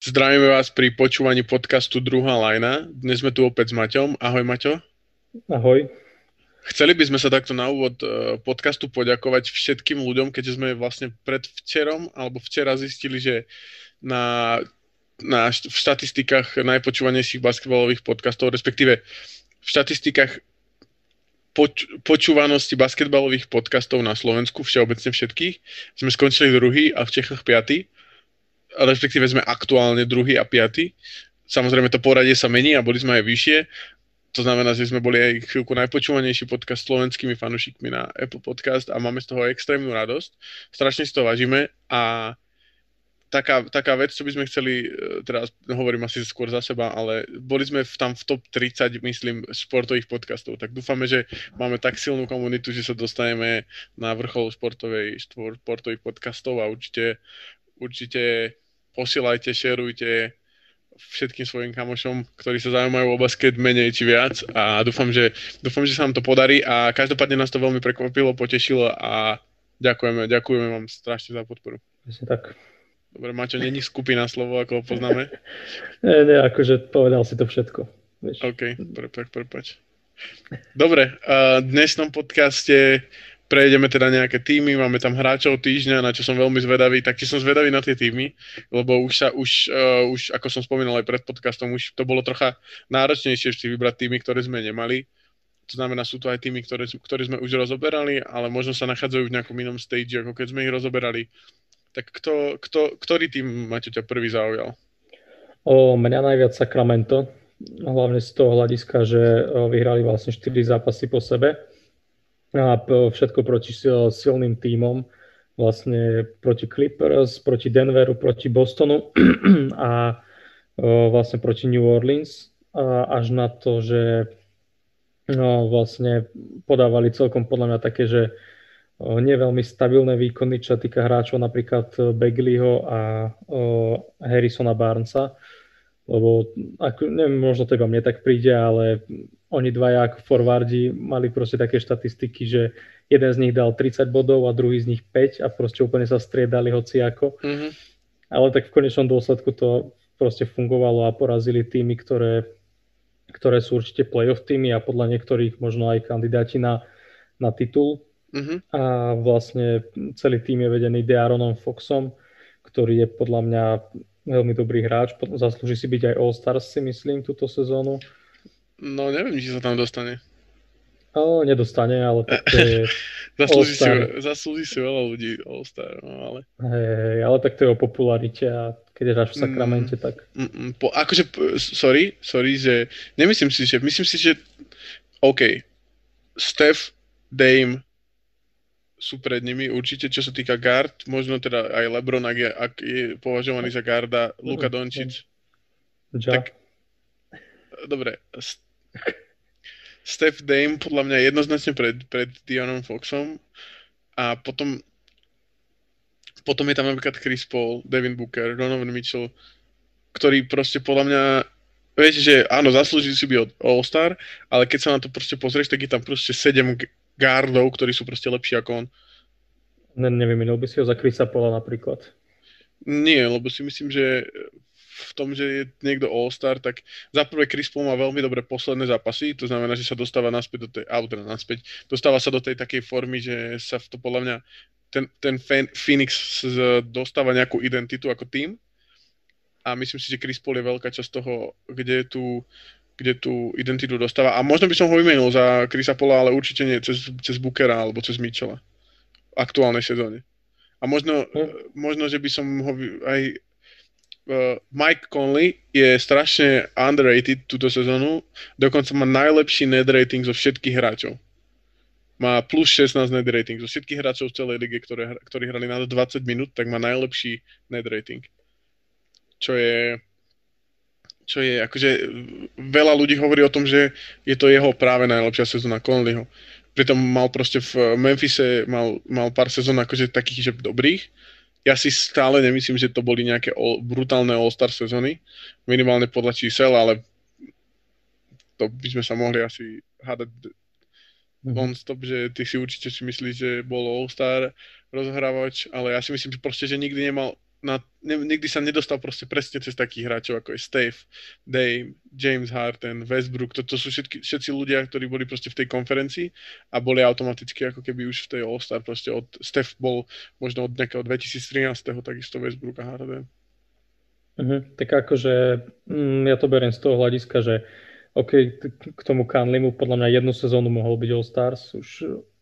Zdravíme vás pri počúvaní podcastu Druhá lajna. Dnes sme tu opäť s Maťom. Ahoj Maťo. Ahoj. Chceli by sme sa takto na úvod e, podcastu poďakovať všetkým ľuďom, keďže sme vlastne pred včerom alebo včera zistili, že na, na, v štatistikách najpočúvanejších basketbalových podcastov, respektíve v štatistikách poč, počúvanosti basketbalových podcastov na Slovensku, všeobecne všetkých, sme skončili druhý a v Čechách piatý respektíve sme aktuálne druhý a piaty. Samozrejme to poradie sa mení a boli sme aj vyššie. To znamená, že sme boli aj chvíľku najpočúvanejší podcast slovenskými fanúšikmi na Apple Podcast a máme z toho extrémnu radosť. Strašne si to vážime a taká, taká vec, čo by sme chceli, e, teraz hovorím asi skôr za seba, ale boli sme v, tam v top 30, myslím, športových podcastov, tak dúfame, že máme tak silnú komunitu, že sa dostaneme na vrchol športovej, športových podcastov a určite, určite posielajte, šerujte všetkým svojim kamošom, ktorí sa zaujímajú o basket menej či viac a dúfam, že, dúfam, že sa nám to podarí a každopádne nás to veľmi prekvapilo, potešilo a ďakujeme, ďakujeme vám strašne za podporu. Presne tak. Dobre, Maťo, není skupina slovo, ako ho poznáme? nie, nie, akože povedal si to všetko. Vieš. OK, prepač, prepač. Dobre, v dnešnom podcaste prejdeme teda nejaké týmy, máme tam hráčov týždňa, na čo som veľmi zvedavý, tak som zvedavý na tie týmy, lebo už sa, už, uh, už ako som spomínal aj pred podcastom, už to bolo trocha náročnejšie si vybrať týmy, ktoré sme nemali. To znamená, sú to aj týmy, ktoré, ktoré sme už rozoberali, ale možno sa nachádzajú v nejakom inom stage, ako keď sme ich rozoberali. Tak kto, kto, ktorý tým, Maťo, ťa prvý zaujal? O, mňa najviac Sacramento, hlavne z toho hľadiska, že vyhrali vlastne 4 zápasy po sebe a všetko proti silným tímom, vlastne proti Clippers, proti Denveru, proti Bostonu a vlastne proti New Orleans, až na to, že no, vlastne podávali celkom podľa mňa také, že nie veľmi stabilné výkony, čo týka hráčov napríklad Bagleyho a Harrisona Barnesa, lebo ako, neviem, možno to iba mne tak príde, ale oni dvaja ako forwardi mali proste také štatistiky, že jeden z nich dal 30 bodov a druhý z nich 5 a proste úplne sa striedali ako. Mm-hmm. Ale tak v konečnom dôsledku to proste fungovalo a porazili týmy, ktoré, ktoré sú určite playoff týmy a podľa niektorých možno aj kandidáti na, na titul. Mm-hmm. A vlastne celý tým je vedený Dearonom Foxom, ktorý je podľa mňa veľmi dobrý hráč, zaslúži si byť aj All-Stars si myslím túto sezónu. No neviem, či sa tam dostane. No, nedostane, ale tak to je zaslúži, si, zaslúži si veľa ľudí All-Star, no ale... Hej, ale tak to je o popularite a keď hráš v Sakramente, mm, tak... Mm, mm, po, akože, sorry, sorry, že nemyslím si, že, myslím si, že OK, Steph, Dame sú pred nimi určite, čo sa týka guard, možno teda aj LeBron, ak je, ak je považovaný za garda, Luka Doncic. Ja. Tak, dobre, Steph Dame podľa mňa jednoznačne pred, pred Dionom Foxom a potom potom je tam napríklad Chris Paul, Devin Booker, Donovan Mitchell, ktorý proste podľa mňa vieš, že áno, zaslúži si byť All-Star, ale keď sa na to proste pozrieš, tak je tam proste 7 guardov, ktorí sú proste lepší ako on. Ne, nevymenil by si ho za Chrisa Paula napríklad? Nie, lebo si myslím, že v tom, že je niekto All-Star, tak za prvé Chris Paul má veľmi dobré posledné zápasy, to znamená, že sa dostáva naspäť do tej, alebo teda naspäť, dostáva sa do tej takej formy, že sa to podľa mňa ten, ten Phoenix dostáva nejakú identitu ako tým a myslím si, že Chris Paul je veľká časť toho, kde tu kde tú identitu dostáva. A možno by som ho vymenil za Chrisa Pola, ale určite nie cez, cez Bookera alebo cez Mitchella v aktuálnej sezóne. A možno, hm. možno, že by som ho aj uh, Mike Conley je strašne underrated túto sezónu, dokonca má najlepší net rating zo všetkých hráčov. Má plus 16 net rating. Zo všetkých hráčov v celej lige, ktoré, ktorí hrali na 20 minút, tak má najlepší net rating. Čo je čo je, akože veľa ľudí hovorí o tom, že je to jeho práve najlepšia sezóna Conleyho. Pritom mal proste v Memphise mal, mal pár sezón akože takých, že dobrých, ja si stále nemyslím, že to boli nejaké all, brutálne All-Star sezóny, minimálne podľa čísel, ale to by sme sa mohli asi hádať mm. non-stop, že ty si určite si myslíš, že bol All-Star rozhrávač, ale ja si myslím, že proste, že nikdy nemal na, ne, nikdy sa nedostal proste presne cez takých hráčov ako je Steve, Dame, James Harden, Westbrook, to, to sú všetky, všetci ľudia, ktorí boli proste v tej konferencii a boli automaticky ako keby už v tej All-Star, proste od, Steph bol možno od nejakého 2013. takisto Westbrook a Harden. Uh-huh. Tak akože mm, ja to beriem z toho hľadiska, že OK, k tomu Kanlimu podľa mňa jednu sezónu mohol byť All-Stars, už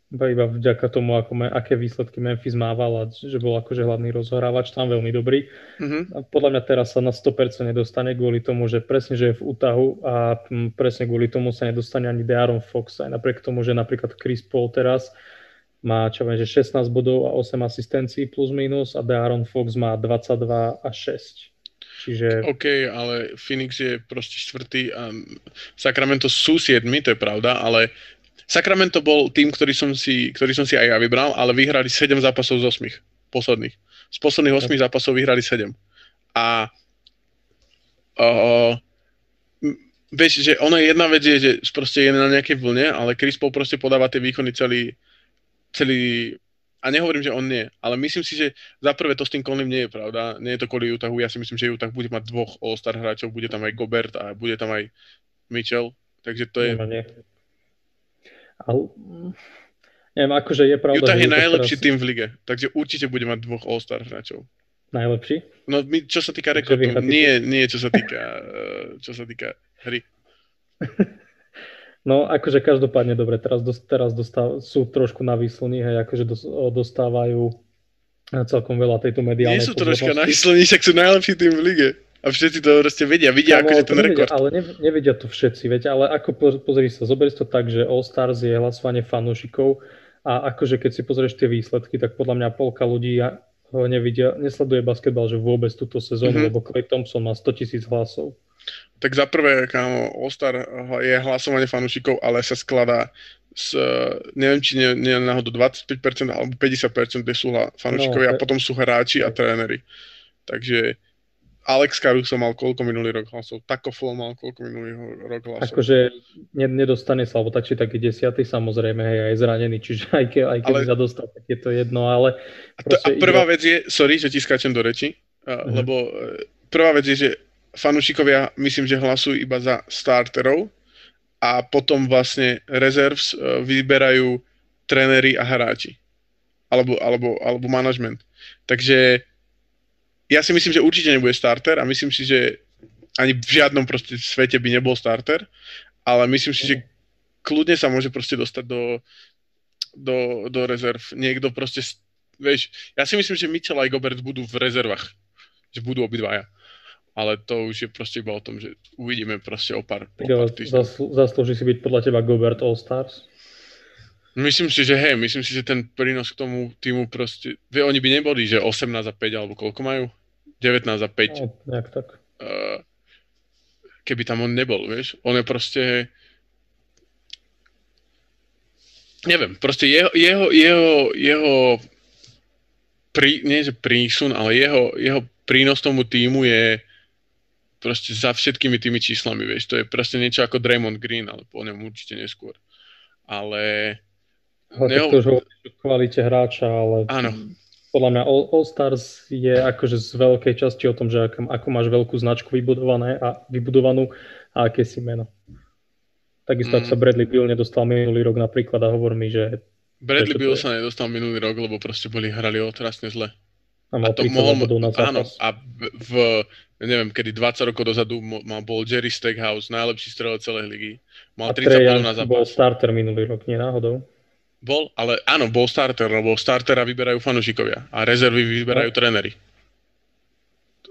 iba vďaka tomu, ako aké výsledky Memphis mával a že bol akože hlavný rozhorávač tam veľmi dobrý. Mm-hmm. A podľa mňa teraz sa na 100% nedostane kvôli tomu, že presne, že je v útahu a presne kvôli tomu sa nedostane ani De'Aaron Fox. Aj napriek tomu, že napríklad Chris Paul teraz má čo viem, že 16 bodov a 8 asistencií plus minus a De'Aaron Fox má 22 a 6. Čiže... OK, ale Phoenix je proste štvrtý a Sacramento sú siedmi, to je pravda, ale Sacramento bol tým, ktorý som si, ktorý som si aj ja vybral, ale vyhrali 7 zápasov z 8 posledných. Z posledných 8 okay. zápasov vyhrali 7. A uh, vieš, že ono je jedna vec, je, že proste je na nejakej vlne, ale Chris Paul proste podáva tie výkony celý, celý a nehovorím, že on nie, ale myslím si, že za prvé to s tým Conlym nie je pravda. Nie je to kvôli Utahu, ja si myslím, že Utah bude mať dvoch All-Star hráčov, bude tam aj Gobert a bude tam aj Mitchell, takže to je... No, nie. Ale, neviem, akože je pravda, Utah je najlepší teraz... tým v lige, takže určite bude mať dvoch All-Star hráčov. Najlepší? No, my, čo sa týka rekordu, nie, nie čo sa týka, eh, čo sa týka hry. No, akože každopádne, dobre, teraz, dost, teraz dostáv, sú trošku na výslní, hej, akože dostávajú celkom veľa tejto mediálnej Nie sú troška na výslní, však sú najlepší tým v lige. A všetci to proste vedia, vidia Kámo, akože ten nevedia, rekord. Ale nevedia to všetci, veď, ale ako pozri sa, zober to tak, že All Stars je hlasovanie fanúšikov a akože keď si pozrieš tie výsledky, tak podľa mňa polka ľudí ho nevidia, nesleduje basketbal, že vôbec túto sezónu, mm-hmm. lebo Clay Thompson má 100 tisíc hlasov. Tak za prvé, kámo, All Star je hlasovanie fanúšikov, ale sa skladá z, neviem, či nie, nie náhodou 25% alebo 50% kde sú fanúšikovia no, a potom sú hráči a tréneri. Takže Alex Caruso mal koľko minulý rok hlasov, Taco mal koľko minulý rok hlasov. Akože nedostane sa, alebo tak či taký desiatý samozrejme, hej, aj zranený, čiže aj, ke, aj keď ale... sa dostal, tak je to jedno, ale... A, to, a prvá ide... vec je, sorry, že ti skáčem do reči, uh, uh-huh. lebo uh, prvá vec je, že fanúšikovia myslím, že hlasujú iba za starterov a potom vlastne reserves uh, vyberajú tréneri a hráči. Alebo, alebo, alebo management. Takže ja si myslím, že určite nebude starter a myslím si, že ani v žiadnom proste svete by nebol starter, ale myslím si, že kľudne sa môže proste dostať do, do, do rezerv. Niekto proste, vieš, ja si myslím, že Mitchell aj Gobert budú v rezervách, že budú obidvaja. Ale to už je proste iba o tom, že uvidíme proste o pár, o pár Zasl- zaslúži si byť podľa teba Gobert All Stars? Myslím si, že hej, myslím si, že ten prínos k tomu týmu proste, vie, oni by neboli, že 18 a 5 alebo koľko majú? 19 a 5. No, nejak tak. Uh, keby tam on nebol, vieš. On je proste... Neviem, proste jeho, jeho, jeho, jeho prí, nie že prísun, ale jeho, jeho prínos tomu týmu je proste za všetkými tými číslami, vieš. To je proste niečo ako Draymond Green, ale po ňom určite neskôr. Ale ale Neho... to už o kvalite hráča, ale Áno. Podľa mňa All, All Stars je akože z veľkej časti o tom, že ako, ako máš veľkú značku vybudované a vybudovanú a aké si meno. Takisto, mm. ak sa Bradley Bill nedostal minulý rok napríklad a hovor mi, že... Bradley Bill sa nedostal minulý rok, lebo proste boli hrali otrasne zle. A, a to mohol, na áno, a v, neviem, kedy 20 rokov dozadu mal, bol Jerry Stackhouse, najlepší strelec celej ligy. Mal 30 bodov na zápas. bol starter minulý rok, nie náhodou. Bol, ale áno, bol starter, lebo startera vyberajú fanúšikovia a rezervy vyberajú no. tréneri.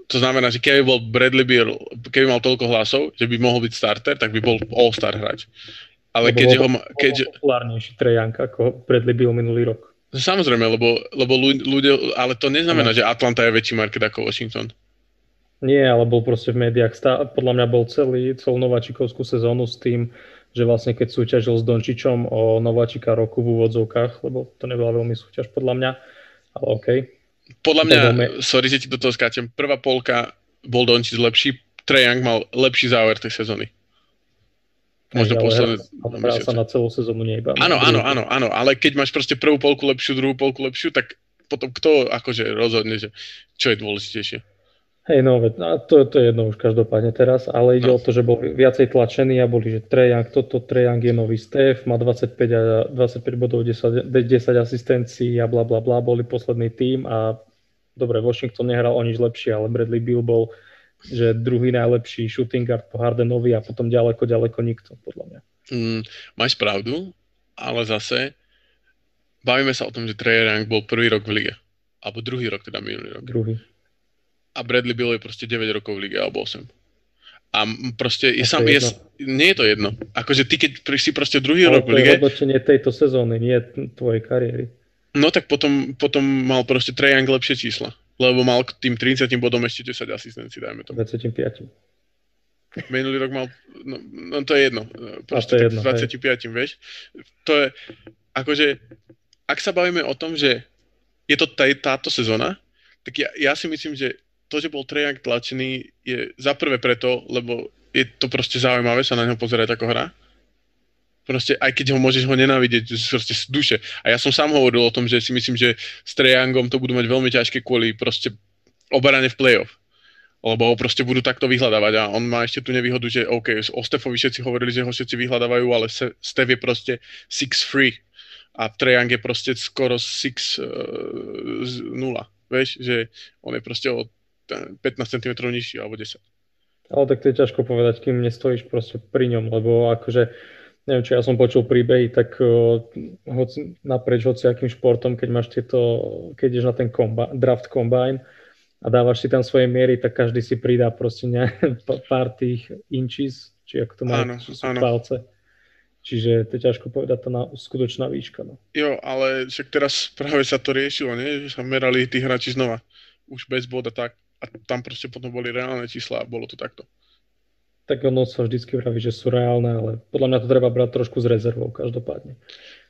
To znamená, že keby bol Bradley Beal, keby mal toľko hlasov, že by mohol byť starter, tak by bol all-star hráč. Ale keďže ho... Keďže... populárnejší Trajank ako Bradley Beal minulý rok. Samozrejme, lebo, lebo ľudia, ale to neznamená, no. že Atlanta je väčší market ako Washington. Nie, ale bol proste v médiách. Podľa mňa bol celý, celú nováčikovskú sezónu s tým, že vlastne keď súťažil s Dončičom o nováčika roku v úvodzovkách, lebo to nebola veľmi súťaž podľa mňa, ale OK. Podľa mňa, Dobre. sorry, že ti do toho skáčem, prvá polka bol Dončič lepší, Trae Young mal lepší záver tej sezóny. Možno posledné... Ale hral sa na celú sezónu nie iba. Áno, áno, áno, áno, ale keď máš proste prvú polku lepšiu, druhú polku lepšiu, tak potom kto akože rozhodne, že čo je dôležitejšie. Hej, no, a to, to je jedno už každopádne teraz, ale ide no. o to, že bol viacej tlačený a boli, že Trejang, toto Trejang je nový Steph, má 25, a 25 bodov, 10, 10 asistencií a bla bla bla, boli posledný tým a dobre, Washington nehral o nič lepšie, ale Bradley Bill bol že druhý najlepší shooting guard po Hardenovi a potom ďaleko, ďaleko nikto, podľa mňa. Mm, máš pravdu, ale zase bavíme sa o tom, že Trey Young bol prvý rok v lige. Alebo druhý rok, teda minulý rok. Druhý a Bradley Bill je proste 9 rokov v lige alebo 8. A proste je sam, je, nie je to jedno. Akože ty, keď si proste druhý Ale rok v lige... To je tejto sezóny, nie tvojej kariéry. No tak potom, potom mal proste Trae Young lepšie čísla. Lebo mal k tým 30 bodom ešte 10 asistencií, dajme to. 25. Minulý rok mal, no, no to je jedno. Proste to je jedno, 25, hej. vieš. To je, akože, ak sa bavíme o tom, že je to taj, táto sezóna, tak ja, ja si myslím, že to, že bol Trejak tlačený, je za prvé preto, lebo je to proste zaujímavé sa na neho pozerať ako hra. Proste, aj keď ho môžeš ho nenávidieť proste z duše. A ja som sám hovoril o tom, že si myslím, že s Trejangom to budú mať veľmi ťažké kvôli proste obrane v playoff. Lebo ho proste budú takto vyhľadávať a on má ešte tú nevýhodu, že OK, o Stefovi všetci hovorili, že ho všetci vyhľadávajú, ale Stef je proste 6-free a Trejang je proste skoro 6-0. Uh, Vieš, že on je proste od 15 cm nižší alebo 10. Ale tak to je ťažko povedať, kým nestojíš proste pri ňom, lebo akože neviem, či ja som počul príbehy, tak uh, hoď, naprieč akým športom, keď máš tieto, keď ideš na ten komba, draft combine a dávaš si tam svoje miery, tak každý si pridá proste ne, pár tých inches, či ako to má áno, áno. palce. Čiže to je ťažko povedať to na skutočná výška. No. Jo, ale však teraz práve sa to riešilo, nie? že sa merali tí hráči znova. Už bez boda tak a tam proste potom boli reálne čísla a bolo to takto. Tak ono sa vždycky vraví, že sú reálne, ale podľa mňa to treba brať trošku s rezervou každopádne.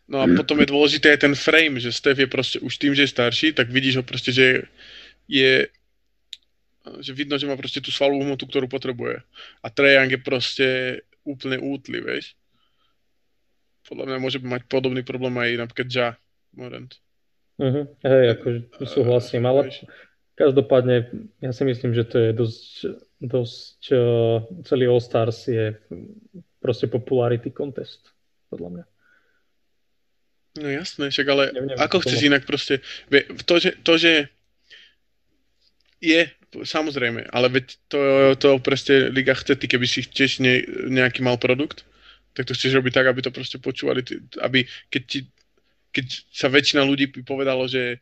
No a potom je dôležité aj ten frame, že Steph je proste už tým, že je starší, tak vidíš ho proste, že je, že vidno, že má proste tú svalovú hmotu, ktorú potrebuje. A Trae je proste úplne útly, vieš. Podľa mňa môže mať podobný problém aj napríklad Ja Morant. Uh-huh. Hej, akože súhlasím, ale Každopádne, ja si myslím, že to je dosť, dosť uh, celý All Stars je proste popularity contest, podľa mňa. No jasné, však ale Neviem, ako chceš inak proste, to že, to, že je, samozrejme, ale veď to, to proste Liga chce, ty keby si tiež ne, nejaký mal produkt, tak to chceš robiť tak, aby to proste počúvali, aby keď, ti, keď sa väčšina ľudí povedalo, že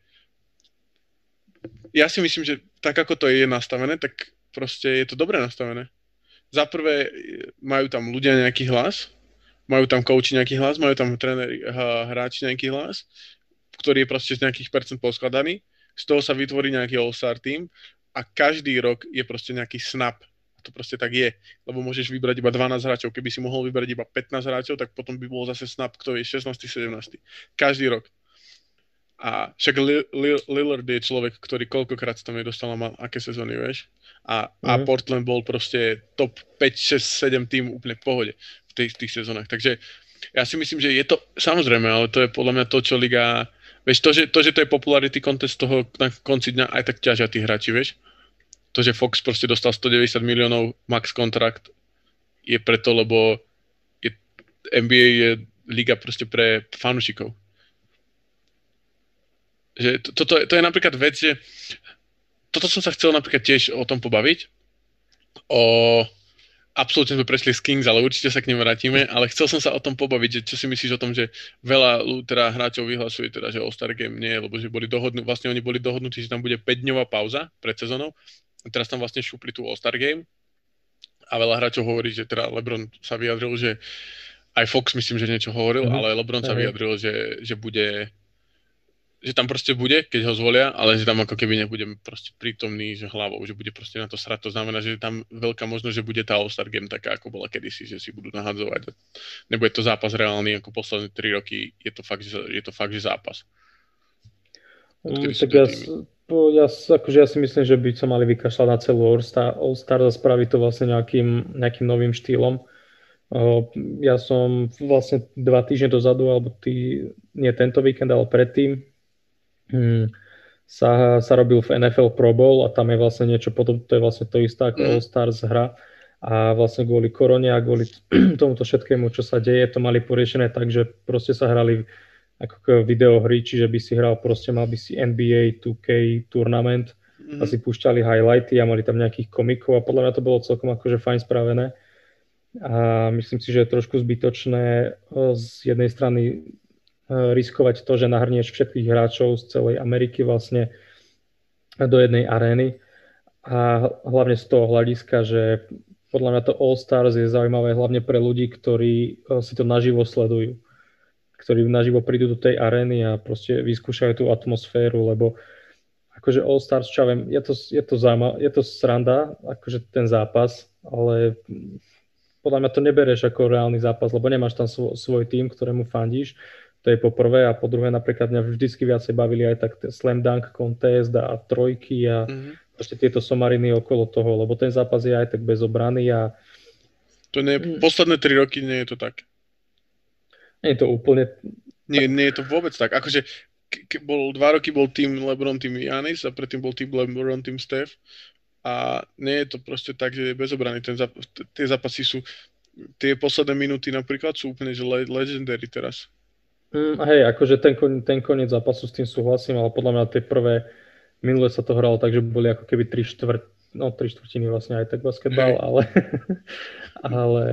ja si myslím, že tak ako to je nastavené, tak proste je to dobre nastavené. Za prvé majú tam ľudia nejaký hlas, majú tam kouči nejaký hlas, majú tam tréneri, hráči nejaký hlas, ktorý je proste z nejakých percent poskladaný, z toho sa vytvorí nejaký all-star team a každý rok je proste nejaký snap. A to proste tak je, lebo môžeš vybrať iba 12 hráčov. Keby si mohol vybrať iba 15 hráčov, tak potom by bol zase snap, kto je 16. 17. Každý rok. A však Lillard je človek, ktorý koľkokrát tam nedostal na aké sezóny, vieš? A, mm-hmm. a mhm. Portland bol proste top 5, 6, 7 tým úplne v pohode v tých, tých sezónach. Takže ja si myslím, že je to, samozrejme, ale to je podľa mňa to, čo liga, vieš, to, že to, že to je popularity contest toho na konci dňa, aj tak ťažia tí hráči, vieš? To, že Fox proste dostal 190 miliónov max kontrakt, je preto, lebo je, NBA je liga proste pre fanúšikov že to, to, to je napríklad vec, že toto som sa chcel napríklad tiež o tom pobaviť. O, absolútne sme prešli z Kings, ale určite sa k nim vrátime, ale chcel som sa o tom pobaviť, že čo si myslíš o tom, že veľa teda hráčov vyhlasuje teda, že All-Star Game nie, lebo že boli dohodnutí, vlastne oni boli dohodnutí, že tam bude 5-dňová pauza pred sezónou a teraz tam vlastne šupli tú All-Star Game a veľa hráčov hovorí, že teda LeBron sa vyjadril, že aj Fox myslím, že niečo hovoril, mm-hmm. ale LeBron sa vyjadril, že, že bude že tam proste bude, keď ho zvolia, ale že tam ako keby nebudem proste prítomný, že hlavou, že bude proste na to srať. To znamená, že tam veľká možnosť, že bude tá All-Star Game taká, ako bola kedysi, že si budú nahadzovať. Nebude to zápas reálny ako posledné 3 roky, je to fakt, že, je to fakt, že zápas. Tak ja, ja, akože ja si myslím, že by sa mali vykašľať na celú All-Star, All-Star a spraviť to vlastne nejakým, nejakým novým štýlom. Ja som vlastne dva týždne dozadu, alebo tý, nie tento víkend, ale predtým, sa, sa robil v NFL Pro Bowl a tam je vlastne niečo podobné, to je vlastne to isté ako mm. All Stars hra a vlastne kvôli korone a kvôli tomuto všetkému, čo sa deje, to mali poriešené tak, že proste sa hrali ako videohry, čiže by si hral proste, mal by si NBA 2K turnament mm. a si púšťali highlighty a mali tam nejakých komikov a podľa mňa to bolo celkom akože fajn spravené. A myslím si, že je trošku zbytočné z jednej strany riskovať to, že nahrnieš všetkých hráčov z celej Ameriky vlastne do jednej arény. A hlavne z toho hľadiska, že podľa mňa to All Stars je zaujímavé hlavne pre ľudí, ktorí e, si to naživo sledujú. Ktorí naživo prídu do tej arény a proste vyskúšajú tú atmosféru, lebo akože All Stars, čo ja viem, je to, je to, zaujímavé, je to sranda, akože ten zápas, ale podľa mňa to nebereš ako reálny zápas, lebo nemáš tam svoj, svoj tým, ktorému fandíš, to je po prvé a po druhé napríklad mňa vždycky viacej bavili aj tak slam dunk contest a trojky a mm-hmm. proste tieto somariny okolo toho, lebo ten zápas je aj tak bez obrany a to nie, posledné tri roky nie je to tak. Nie je to úplne... Nie, nie je to vôbec tak. Akože ke, bol, dva roky bol tým LeBron, tým Janis a predtým bol tým LeBron, tým Steph. A nie je to proste tak, že je bez obrany. Ten zap, tie zápasy sú, tie posledné minúty napríklad sú úplne že le, legendary teraz. Mm, hej, akože ten, ten koniec zápasu s tým súhlasím, ale podľa mňa tie prvé minule sa to hralo tak, že boli ako keby tri štvrt, no tri štvrtiny vlastne aj tak basketbal, ale, ale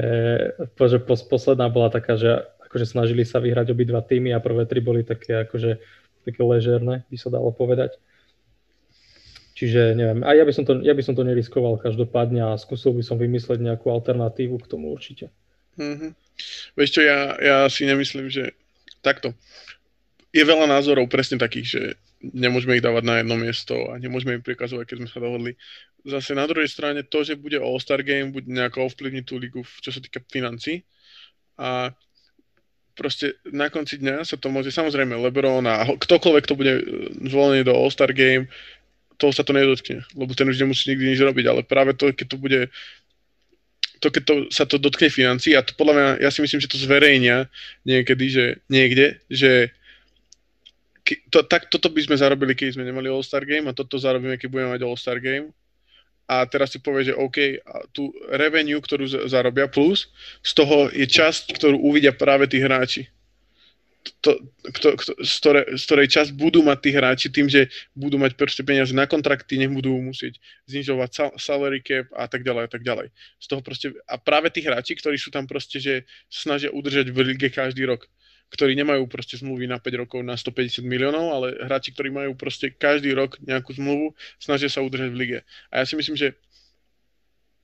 že posledná bola taká, že akože snažili sa vyhrať obidva týmy a prvé tri boli také akože také ležerné, by sa dalo povedať. Čiže neviem, a ja by som to, ja by som to neriskoval každopádne a skúsil by som vymysleť nejakú alternatívu k tomu určite. Mm-hmm. Vieš čo, ja, ja si nemyslím, že takto. Je veľa názorov presne takých, že nemôžeme ich dávať na jedno miesto a nemôžeme im prikazovať, keď sme sa dohodli. Zase na druhej strane to, že bude All-Star Game, bude nejako ovplyvniť tú ligu, čo sa týka financí. A proste na konci dňa sa to môže, samozrejme Lebron a ktokoľvek to bude e, zvolený do All-Star Game, toho sa to nedotkne, lebo ten už nemusí nikdy nič robiť, ale práve to, keď to bude to, keď to, sa to dotkne financí a to podľa mňa, ja si myslím, že to zverejnia niekedy, že niekde, že to, tak toto by sme zarobili, keď sme nemali All-Star Game a toto zarobíme, keď budeme mať All-Star Game a teraz si povie, že OK, tú revenue, ktorú zarobia plus, z toho je časť, ktorú uvidia práve tí hráči. To, kto, kto, z, ktorej, z ktorej časť budú mať tí hráči tým, že budú mať proste peniaze na kontrakty, nebudú musieť znižovať sal, salary cap a tak ďalej a tak ďalej. Z toho proste, a práve tí hráči, ktorí sú tam proste, že snažia udržať v lige každý rok ktorí nemajú proste zmluvy na 5 rokov na 150 miliónov, ale hráči, ktorí majú proste každý rok nejakú zmluvu, snažia sa udržať v lige. A ja si myslím, že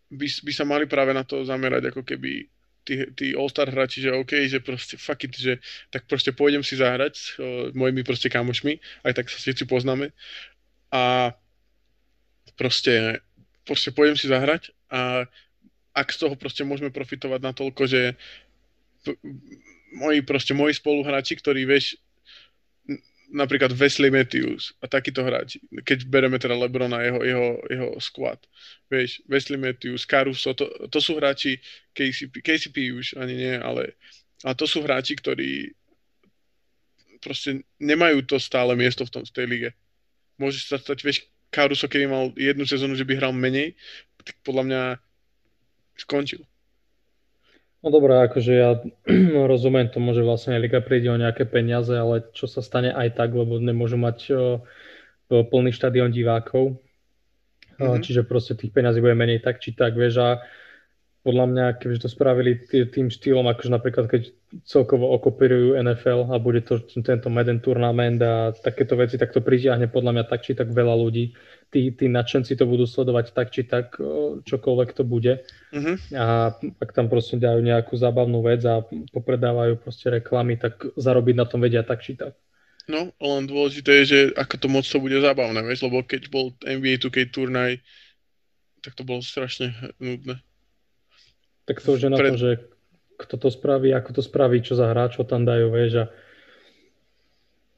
by, by sa mali práve na to zamerať, ako keby tí, tí All-Star hráči, že OK, že proste fuck it, že tak proste pôjdem si zahrať s uh, mojimi proste kamošmi, aj tak sa všetci poznáme. A proste, proste pôjdem si zahrať a ak z toho proste môžeme profitovať na toľko, že moji proste moji spoluhráči, ktorí vieš, napríklad Wesley Matthews a takýto hráči, keď bereme teda Lebrona jeho, jeho, jeho squad. Vieš, Wesley Matthews, Caruso, to, to sú hráči KCP, KCP už ani nie, ale a to sú hráči, ktorí proste nemajú to stále miesto v, tom, v tej lige. Môžeš sa stať, vieš, Caruso, keby mal jednu sezónu, že by hral menej, tak podľa mňa skončil. No dobré, akože ja rozumiem tomu, že vlastne Liga príde o nejaké peniaze, ale čo sa stane aj tak, lebo nemôžu mať plný štadión divákov. Mm-hmm. Čiže proste tých peňazí bude menej tak či tak, vieš, a podľa mňa, kebyže to spravili tým štýlom, akože napríklad keď celkovo okopírujú NFL a bude to tento Madden turnament a takéto veci, tak to pritiahne podľa mňa tak či tak veľa ľudí tí, tí nadšenci to budú sledovať tak či tak, čokoľvek to bude. Uh-huh. A ak tam proste dajú nejakú zábavnú vec a popredávajú proste reklamy, tak zarobiť na tom vedia tak či tak. No, len dôležité je, že ako to moc to bude zábavné, vieš, lebo keď bol NBA 2K turnaj, tak to bolo strašne nudné. Tak to už je na Pred... to, že kto to spraví, ako to spraví, čo za hráčov tam dajú, vieš, a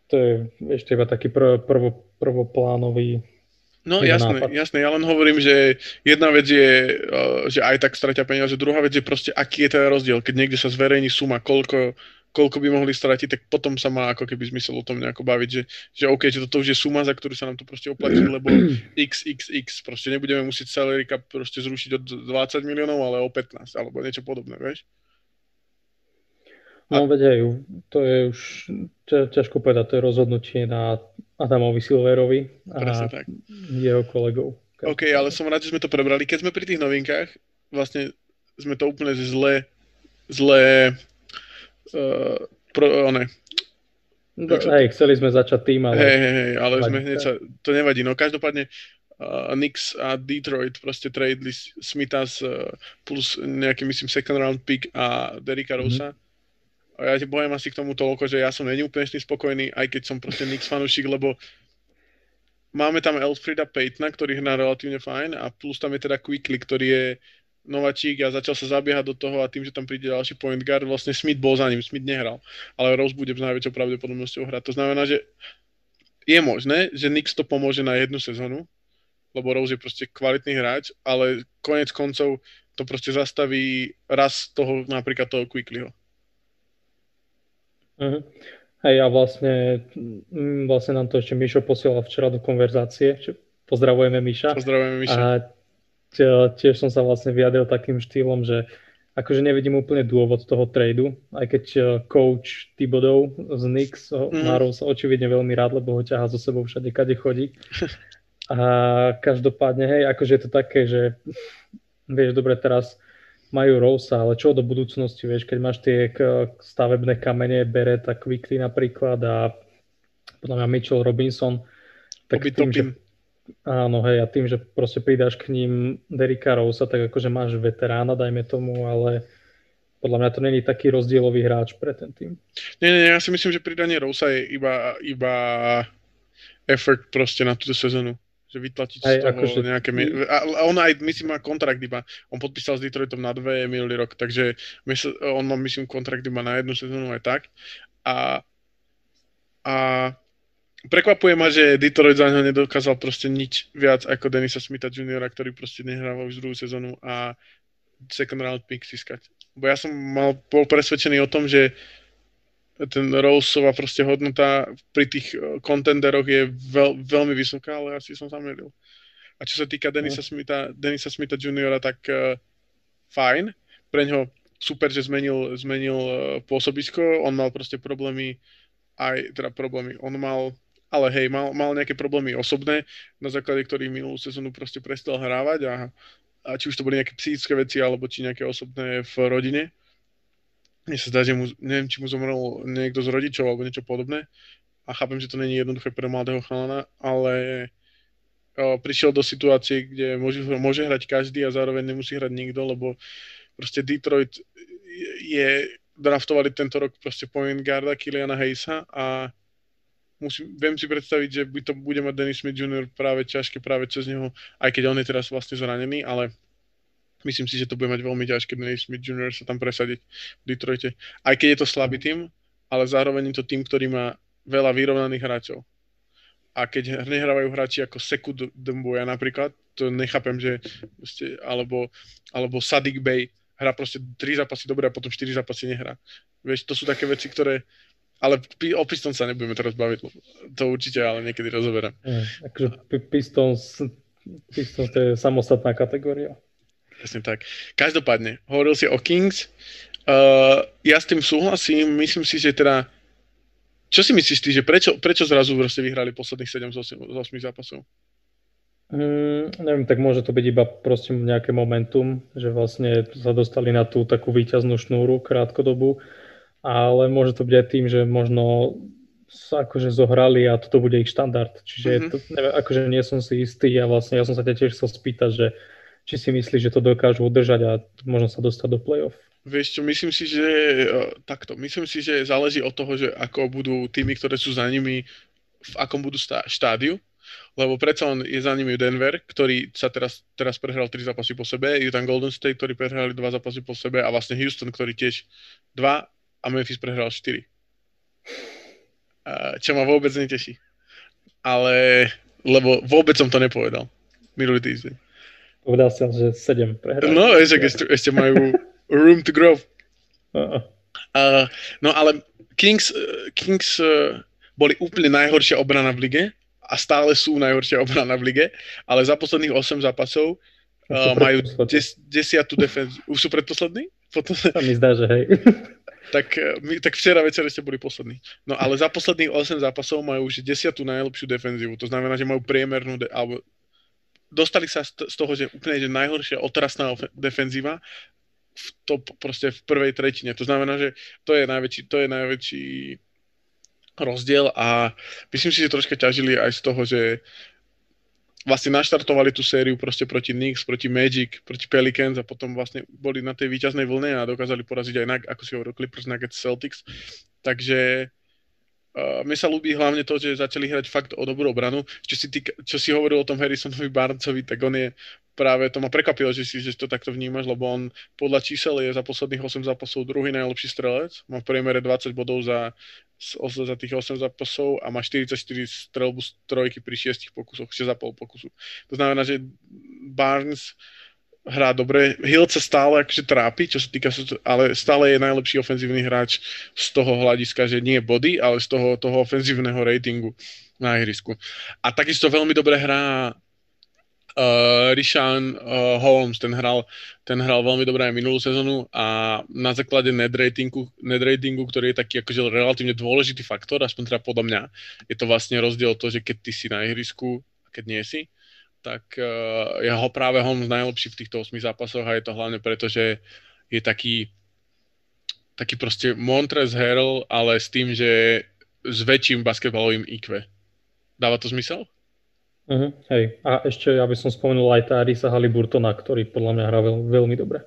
to je ešte iba taký prv, prvo, prvoplánový No jasné, nápad. jasné, ja len hovorím, že jedna vec je, uh, že aj tak stratia peniaze, druhá vec je proste, aký je ten rozdiel, keď niekde sa zverejní suma, koľko koľko by mohli stratiť, tak potom sa má ako keby zmysel o tom nejako baviť, že, že OK, že toto už je suma, za ktorú sa nám to proste oplatí, lebo XXX, proste nebudeme musieť salary cap proste zrušiť od 20 miliónov, ale o 15, alebo niečo podobné, vieš? No veď aj, to je už ťažko povedať, to je rozhodnutie na Adamovi Silverovi a tak. jeho kolegov. OK, ale som rád, že sme to prebrali. Keď sme pri tých novinkách, vlastne sme to úplne zle, zle uh, pro, one, No, hej, chceli sme začať tým, ale... Hej, hej, hej, ale sme hneď sa, to nevadí. No každopádne uh, Knicks a Detroit proste tradeli Smitha uh, plus nejaký, myslím, second round pick a Derricka Rosa. Mm-hmm. A ja ti poviem asi k tomu toľko, že ja som není úplne spokojný, aj keď som proste Knicks fanúšik, lebo máme tam Elfrida Paytona, ktorý hrá relatívne fajn a plus tam je teda Quickly, ktorý je nováčik a začal sa zabiehať do toho a tým, že tam príde ďalší point guard, vlastne Smith bol za ním, Smith nehral, ale Rose bude s najväčšou pravdepodobnosťou hrať. To znamená, že je možné, že Nix to pomôže na jednu sezónu, lebo Rose je proste kvalitný hráč, ale konec koncov to proste zastaví raz toho, napríklad toho Quicklyho. Uh-huh. Hej, a vlastne, mm, vlastne nám to ešte Mišo posielal včera do konverzácie. Pozdravujeme Miša. Pozdravujeme Miša. A tiež som sa vlastne vyjadril takým štýlom, že akože nevidím úplne dôvod toho tradu, aj keď e, coach Tibodov z Knicks mm. Marov sa očividne veľmi rád, lebo ho ťahá so sebou všade, kade chodí. A každopádne, hej, akože je to také, že vieš, dobre, teraz majú Rosa, ale čo do budúcnosti, vieš, keď máš tie stavebné kamene, Beret a Quickly napríklad a podľa mňa Mitchell Robinson, tak tým, že Áno, hej, a tým, že proste pridáš k ním Derika Rosa, tak akože máš veterána, dajme tomu, ale podľa mňa to není taký rozdielový hráč pre ten tým. Nie, nie, ja si myslím, že pridanie Rosa je iba, iba effort proste na túto sezónu. Že vytlačiť aj, z toho akože... nejaké... A on aj, myslím, má kontrakt iba. On podpísal s Detroitom na dve minulý rok, takže on má, myslím, kontrakt iba na jednu sezónu aj tak. A, a prekvapuje ma, že Detroit za ňo nedokázal proste nič viac ako Denisa Smitha Jr., ktorý proste nehrával už druhú sezónu a second round pick získať. Bo ja som mal, bol presvedčený o tom, že ten Roseová proste hodnota pri tých kontenderoch eh, je veľ, veľmi vysoká, ale asi som zamieril. A čo sa týka Denisa, no. Smitha, Denisa Smitha Jr., tak uh, fajn. Pre ňo super, že zmenil, zmenil uh, pôsobisko. On mal proste problémy aj, teda problémy, on mal ale hej, mal, mal nejaké problémy osobné, na základe ktorých minulú sezónu proste prestal hrávať a, a či už to boli nejaké psychické veci, alebo či nejaké osobné v rodine. Mne sa zdá, že mu, neviem, či mu zomrel niekto z rodičov alebo niečo podobné a chápem, že to není jednoduché pre mladého chalana, ale o, prišiel do situácie, kde môže, môže hrať každý a zároveň nemusí hrať nikto, lebo proste Detroit je draftovali tento rok proste point guarda Kiliana Hayesa a musím, viem si predstaviť, že by to bude mať Dennis Smith Jr. práve ťažké práve cez neho, aj keď on je teraz vlastne zranený, ale myslím si, že to bude mať veľmi ťažké Dennis Smith Jr. sa tam presadiť v Detroite. Aj keď je to slabý tým, ale zároveň je to tým, ktorý má veľa vyrovnaných hráčov. A keď nehrávajú hráči ako Seku Dumboja napríklad, to nechápem, že proste, alebo, alebo Sadik Bay hrá proste 3 zápasy dobre a potom 4 zápasy nehrá. Vieš, to sú také veci, ktoré ale o Pistons sa nebudeme teraz baviť, to určite ale niekedy rozoberám. Mm, akože Pistons, Pistons to je samostatná kategória. Presne tak. Každopádne, hovoril si o Kings. Uh, ja s tým súhlasím, myslím si, že teda čo si myslíš ty, že prečo, prečo zrazu proste vyhrali posledných 7 z 8, z 8 zápasov? Mm, neviem, tak môže to byť iba proste nejaké momentum, že vlastne sa dostali na tú takú výťaznú šnúru krátkodobu ale môže to byť aj tým, že možno sa akože zohrali a toto bude ich štandard. Čiže mm-hmm. to, neviem, akože nie som si istý a vlastne ja som sa ťa tiež chcel spýtať, že či si myslíš, že to dokážu udržať a možno sa dostať do play-off. Vieš čo, myslím si, že takto, myslím si, že záleží od toho, že ako budú týmy, ktoré sú za nimi, v akom budú štádiu, lebo predsa on je za nimi Denver, ktorý sa teraz, teraz prehral 3 zápasy po sebe, je tam Golden State, ktorí prehrali 2 zápasy po sebe a vlastne Houston, ktorý tiež 2 a Memphis prehral 4. Čo ma vôbec neteší. Ale, lebo vôbec som to nepovedal minulý týždeň. Povedal som, že 7 prehrali. No, ešte, ešte, ešte majú room to grow. Uh-uh. Uh, no ale Kings, Kings uh, boli úplne najhoršia obrana v lige a stále sú najhoršia obrana v lige, ale za posledných 8 zápasov uh, majú des, desiatú defenziu. Už sú predposlední? Potom... A mi zdá, že hej. tak, my, tak včera večer ste boli poslední. No ale za posledných 8 zápasov majú už desiatú najlepšiu defenzívu. To znamená, že majú priemernú, de- alebo dostali sa z toho, že úplne že najhoršia otrasná defenzíva v to proste v prvej tretine. To znamená, že to je najväčší, to je najväčší rozdiel a myslím si, že troška ťažili aj z toho, že vlastne naštartovali tú sériu proste proti Knicks, proti Magic, proti Pelicans a potom vlastne boli na tej výťaznej vlne a dokázali poraziť aj, ako si hovoril, Clippers, Nuggets, Celtics. Takže Uh, mne sa ľúbi hlavne to, že začali hrať fakt o dobrú obranu. Čo si, týka, čo si hovoril o tom Harrisonovi Barnesovi, tak on je práve, to ma prekvapilo, že si že to takto vnímaš, lebo on podľa čísel je za posledných 8 zápasov druhý najlepší strelec. Má v priemere 20 bodov za, za tých 8 zápasov a má 44 strelbu z trojky pri 6 pokusoch, 6,5 pokusu. To znamená, že Barnes hrá dobre. Hill sa stále akože trápi, čo sa týka, ale stále je najlepší ofenzívny hráč z toho hľadiska, že nie body, ale z toho, toho ofenzívneho ratingu na ihrisku. A takisto veľmi dobre hrá uh, Rishan uh, Holmes, ten hral, ten hral veľmi dobre aj minulú sezónu a na základe net ratingu, net ratingu, ktorý je taký akože relatívne dôležitý faktor, aspoň teda podľa mňa, je to vlastne rozdiel to, že keď ty si na ihrisku a keď nie si, tak uh, je ho práve Holmes najlepší v týchto 8 zápasoch a je to hlavne preto, že je taký taký proste Montrez Harrell, ale s tým, že s väčším basketbalovým IQ. Dáva to zmysel? Uh-huh, hej. A ešte ja by som spomenul aj Tyrisa Haliburtona, ktorý podľa mňa hrá veľ, veľmi dobre.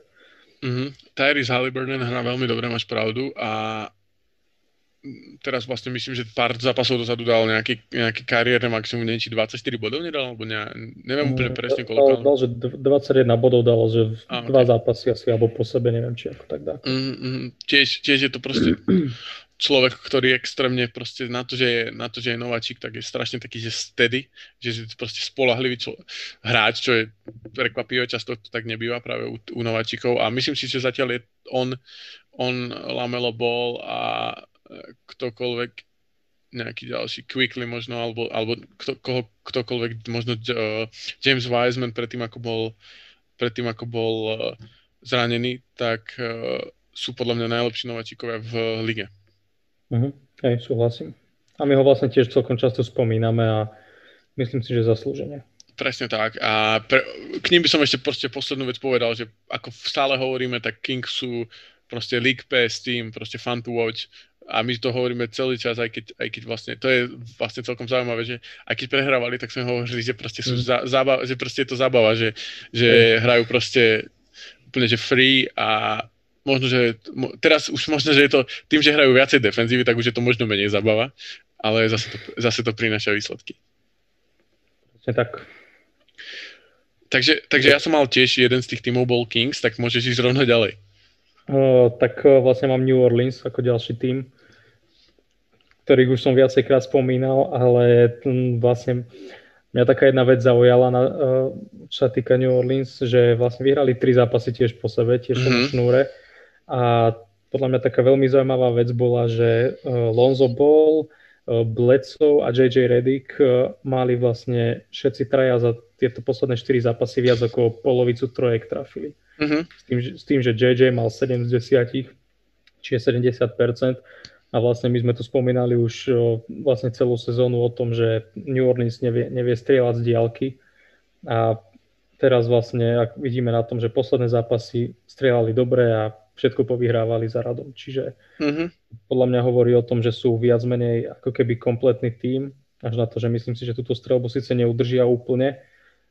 Uh-huh. Tyrese Halliburton hrá veľmi dobre, máš pravdu. A teraz vlastne myslím, že pár zápasov dozadu dal nejaký, nejaký kariérne maximum, neviem, či 24 bodov nedal, alebo ne, neviem úplne mm, presne koľko. Dal, že 21 bodov dal, že okay. dva zápasy asi, alebo po sebe, neviem, či ako tak dá. Mm, mm, tiež, tiež je to proste človek, ktorý extrémne proste na to, že je, na to, že je nováčik, tak je strašne taký, že steady, že je proste spolahlivý člo- hráč, čo je prekvapivé, často to tak nebýva práve u, u nováčikov a myslím si, že zatiaľ je on, on Lamelo bol a ktokoľvek nejaký ďalší, Quickly možno, alebo, alebo kto, koho, ktokoľvek, možno uh, James Wiseman predtým, ako bol, predtým, ako bol uh, zranený, tak uh, sú podľa mňa najlepší nováčikovia v lige. Uh-huh. Hej, súhlasím. A my ho vlastne tiež celkom často spomíname a myslím si, že zaslúžene. Presne tak. A pre, k ním by som ešte proste poslednú vec povedal, že ako stále hovoríme, tak Kings sú proste League Pass team, proste fun to watch a my to hovoríme celý čas, aj keď, aj keď vlastne, to je vlastne celkom zaujímavé, že aj keď prehrávali, tak sme hovorili, že proste, sú mm. za, zába, že proste je to zábava, že, že hrajú proste úplne, že free a možno, že teraz už možno, že je to tým, že hrajú viacej defenzívy, tak už je to možno menej zábava, ale zase to, zase to prináša výsledky. tak. Takže, takže ja som mal tiež jeden z tých tímov bol Kings, tak môžeš ísť rovno ďalej. Tak vlastne mám New Orleans ako ďalší tým, ktorých už som viacejkrát spomínal, ale vlastne mňa taká jedna vec zaujala, na, čo sa týka New Orleans, že vlastne vyhrali tri zápasy tiež po sebe, tiež mm-hmm. šnúre. A podľa mňa taká veľmi zaujímavá vec bola, že Lonzo Ball, Bledsoe a JJ Redick mali vlastne všetci traja za tieto posledné 4 zápasy viac ako polovicu trojek trafili. Uh-huh. S, tým, s tým, že JJ mal 7 z 10, čiže 70%. A vlastne my sme tu spomínali už vlastne celú sezónu o tom, že New Orleans nevie, nevie strieľať z diálky. A teraz vlastne, ak vidíme na tom, že posledné zápasy strieľali dobre a všetko povyhrávali za radom. Čiže uh-huh. podľa mňa hovorí o tom, že sú viac menej ako keby kompletný tím, až na to, že myslím si, že túto strelbu síce neudržia úplne,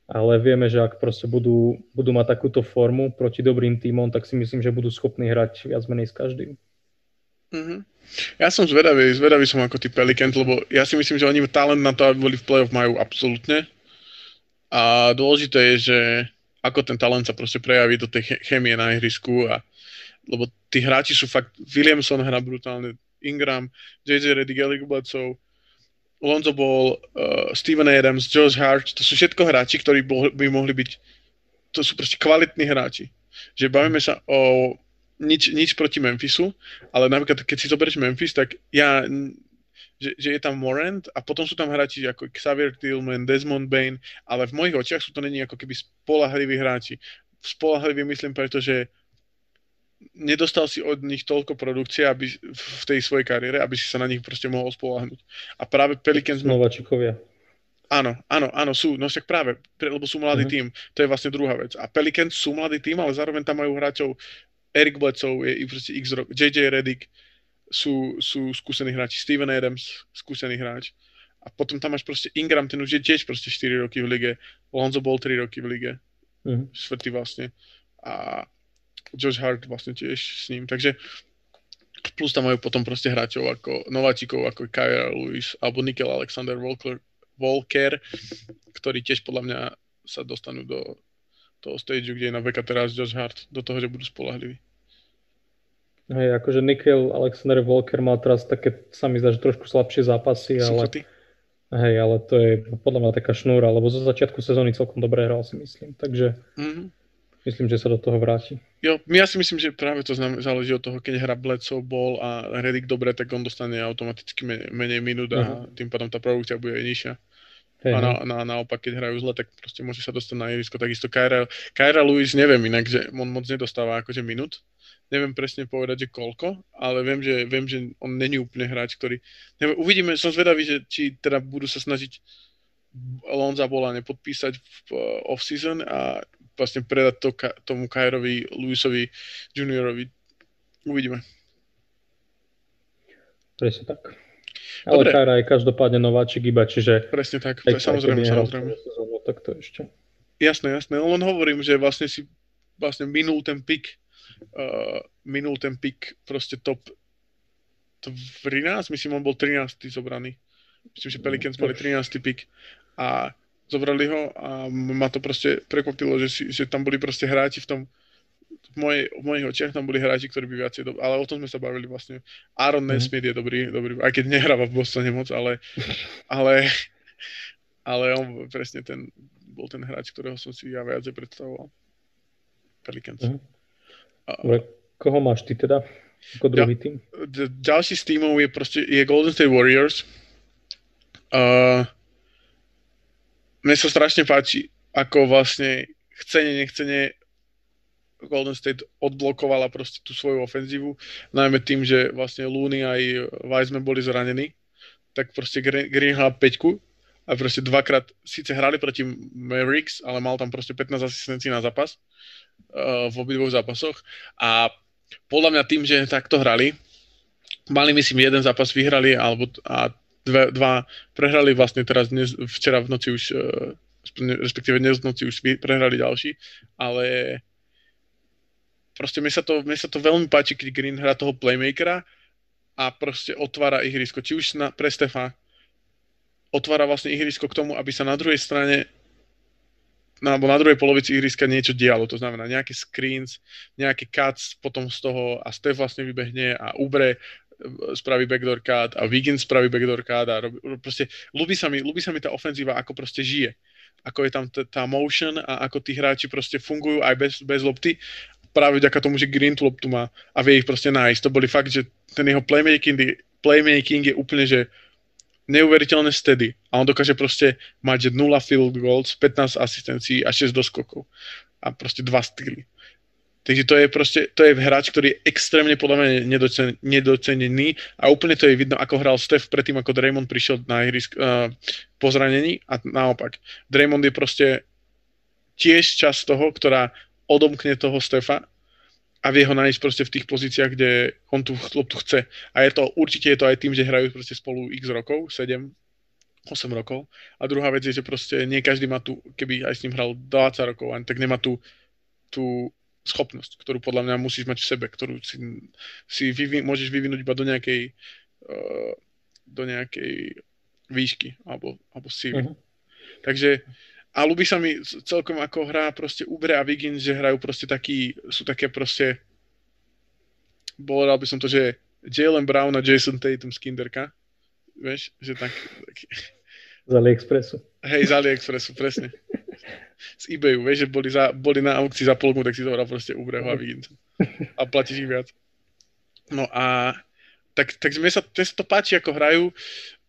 ale vieme, že ak proste budú, budú mať takúto formu proti dobrým tímom, tak si myslím, že budú schopní hrať viac menej s každým. Mm-hmm. Ja som zvedavý, zvedavý som ako tí Pelicans, lebo ja si myslím, že oni talent na to, aby boli v play-off majú absolútne. A dôležité je, že ako ten talent sa proste prejaví do tej chémie na ihrisku a lebo tí hráči sú fakt, Williamson hrá brutálne, Ingram, JJ Redick, Ellie Bledsoe, Lonzo Ball, uh, Steven Adams, Josh Hart, to sú všetko hráči, ktorí by mohli byť, to sú proste kvalitní hráči. Že bavíme sa o nič, nič proti Memphisu, ale napríklad keď si zoberieš Memphis, tak ja že, že je tam Morant a potom sú tam hráči ako Xavier Tillman, Desmond Bain, ale v mojich očiach sú to není ako keby spolahliví hráči. Spolahliví myslím preto, že nedostal si od nich toľko produkcie aby, v tej svojej kariére, aby si sa na nich proste mohol spolahnuť. A práve Pelicans... Nováčikovia. Áno, áno, áno, sú, no však práve, lebo sú mladý uh-huh. tým, to je vlastne druhá vec. A Pelicans sú mladý tým, ale zároveň tam majú hráčov, Eric Bledsoe je proste x rok, JJ Redick, sú, sú skúsení hráči, Steven Adams, skúsený hráč. A potom tam máš proste Ingram, ten už je tiež proste 4 roky v lige, Lonzo bol 3 roky v lige, štvrtý vlastne. A Josh Hart vlastne tiež s ním, takže plus tam majú potom proste hráčov ako nováčikov, ako Kyra Lewis alebo Nickel Alexander Walker, Walker, ktorí tiež podľa mňa sa dostanú do toho stage, kde je na veka teraz Josh Hart, do toho, že budú spolahliví. Hej, akože Nickel Alexander Walker mal teraz také, sa mi zdá, že trošku slabšie zápasy, ale... Hej, ale to je podľa mňa taká šnúra, lebo zo začiatku sezóny celkom dobre hral si myslím, takže mm-hmm. Myslím, že sa do toho vráti. Jo, ja si myslím, že práve to znam, záleží od toho, keď hra Bledsoe bol a Redick dobre, tak on dostane automaticky menej, menej minút a uh-huh. tým pádom tá produkcia bude aj nižšia. Hey, a na, na, naopak, keď hrajú zle, tak proste môže sa dostať na irisko. Takisto Kyra, Kyra Lewis, neviem inak, že on moc nedostáva akože minút, neviem presne povedať, že koľko, ale viem, že, viem, že on není úplne hráč, ktorý... Neviem, uvidíme, som zvedavý, že či teda budú sa snažiť Lonza Bola nepodpísať v uh, off-season a vlastne predať to ka- tomu Kairovi, Lewisovi juniorovi. Uvidíme. Presne tak. Ale Dobre. Kaira je každopádne nováčik iba, čiže... Presne tak, to je samozrejme, samozrejme. Sezónu, tak to ešte. Jasné, jasné. Len hovorím, že vlastne si vlastne minul ten pik uh, minul ten pik proste top 13, myslím, on bol 13. zobraný. Myslím, že Pelicans mali 13. pik a zobrali ho a ma to proste prekvapilo, že, si, že tam boli proste hráči v tom v, mojej, v mojich očiach tam boli hráči, ktorí by viacej dobrý, ale o tom sme sa bavili vlastne. Aaron mm. Nesmith je dobrý, dobrý, aj keď nehráva v Bostone moc, ale, ale, ale on presne ten, bol ten hráč, ktorého som si ja viacej predstavoval. Pelicans. Mm. Dobre, koho máš ty teda ako druhý tým? Ďalší z týmov je proste je Golden State Warriors. Uh, mne sa strašne páči, ako vlastne chcene, nechcene Golden State odblokovala proste tú svoju ofenzívu, najmä tým, že vlastne Looney aj Wiseman boli zranení, tak proste Green hral peťku a proste dvakrát síce hrali proti Mavericks, ale mal tam proste 15 asistencií na zápas uh, v obidvoch zápasoch a podľa mňa tým, že takto hrali, mali myslím jeden zápas vyhrali alebo a dve, dva prehrali vlastne teraz dnes, včera v noci už uh, respektíve dnes v noci už prehrali ďalší, ale proste mi sa to, mi sa to veľmi páči, keď Green hrá toho playmakera a proste otvára ihrisko, či už na, pre Stefa otvára vlastne ihrisko k tomu, aby sa na druhej strane alebo na druhej polovici ihriska niečo dialo, to znamená nejaké screens, nejaký cuts potom z toho a Steph vlastne vybehne a Ubre e, spraví backdoor cut a Wiggins spraví backdoor cut a robí, proste ľúbi sa, mi, ľúbi sa mi tá ofenzíva, ako proste žije ako je tam t- tá motion a ako tí hráči proste fungujú aj bez, bez lopty práve vďaka tomu, že Green tú loptu má a vie ich proste nájsť. To boli fakt, že ten jeho playmaking, playmaking je úplne, že neuveriteľné steady a on dokáže proste mať, že 0 field goals, 15 asistencií a 6 doskokov a proste dva styly. Takže to je proste, to je hráč, ktorý je extrémne podľa mňa nedocen, nedocenený a úplne to je vidno, ako hral Steph predtým, ako Draymond prišiel na ihrisk uh, po zranení a naopak. Draymond je proste tiež časť toho, ktorá odomkne toho Stefa a vie ho nájsť proste v tých pozíciách, kde on tú loptu chce. A je to, určite je to aj tým, že hrajú proste spolu x rokov, 7, 8 rokov. A druhá vec je, že proste nie každý má tu, keby aj s ním hral 20 rokov, ani tak nemá tú, tú schopnosť, ktorú podľa mňa musíš mať v sebe, ktorú si, si vyvi, môžeš vyvinúť iba do nejakej, uh, do nejakej výšky alebo, alebo sily. Uh-huh. Takže a ľúbi sa mi celkom ako hrá proste Ubre a Wiggins, že hrajú proste taký, sú také proste, povedal by som to, že Jalen Brown a Jason Tatum z Kinderka. Vieš, že tak, taký... Z AliExpressu. Hej, z AliExpressu, presne. z eBayu, vieš, že boli, za, boli na aukcii za polku, tak si to hral proste Ubreho a Wiggins. A platíš ich viac. No a tak, tak mne, sa, mne sa to páči, ako hrajú.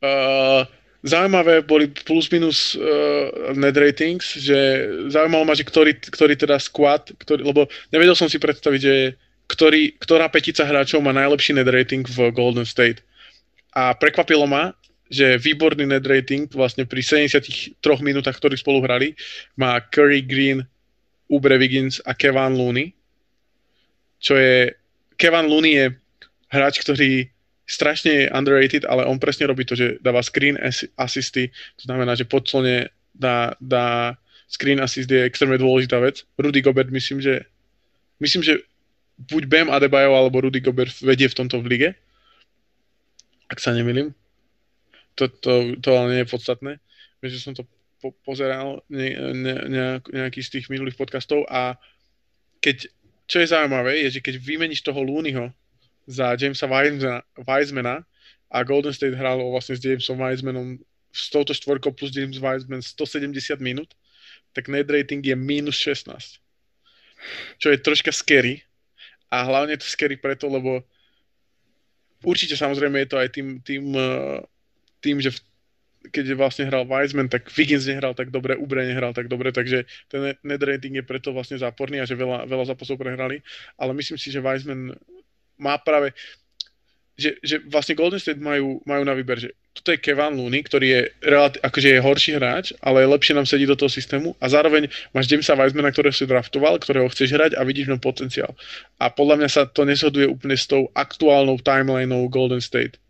Uh, zaujímavé boli plus minus uh, net ratings, že zaujímalo ma, že ktorý, ktorý teda squad, ktorý, lebo nevedel som si predstaviť, že ktorý, ktorá petica hráčov má najlepší net rating v Golden State. A prekvapilo ma, že výborný net rating vlastne pri 73 minútach, ktorí spolu hrali, má Curry, Green, Ubre Wiggins a Kevin Looney. Čo je... Kevin Looney je hráč, ktorý strašne je underrated, ale on presne robí to, že dáva screen assisty, to znamená, že podslone dá, dá screen assist je extrémne dôležitá vec. Rudy Gobert myslím, že myslím, že buď Bam Adebayo alebo Rudy Gobert vedie v tomto v lige, ak sa nemýlim. To, to, to ale nie je podstatné. Viem, že som to po, pozeral ne, ne, nejak, nejaký z tých minulých podcastov a keď, čo je zaujímavé, je, že keď vymeníš toho Looneyho za Jamesa Wisemana a Golden State hralo vlastne s Jamesom Wisemanom s touto štvorkou plus James Wiseman 170 minút, tak net rating je minus 16. Čo je troška scary. A hlavne to scary preto, lebo určite samozrejme je to aj tým, tým, eh, tým že v, keď vlastne hral Wiseman, tak Wiggins nehral tak dobre, Ubre nehral tak dobre, takže ten net rating je preto vlastne záporný a že veľa, veľa zápasov prehrali, ale myslím si, že Wiseman má práve, že, že vlastne Golden State majú, majú na výber, že toto je Kevin Looney, ktorý je, relati- akože je horší hráč, ale lepšie nám sedí do toho systému a zároveň máš Jamesa Weismana, ktorého si draftoval, ktorého chceš hrať a vidíš v ňom potenciál. A podľa mňa sa to neshoduje úplne s tou aktuálnou timelineou Golden State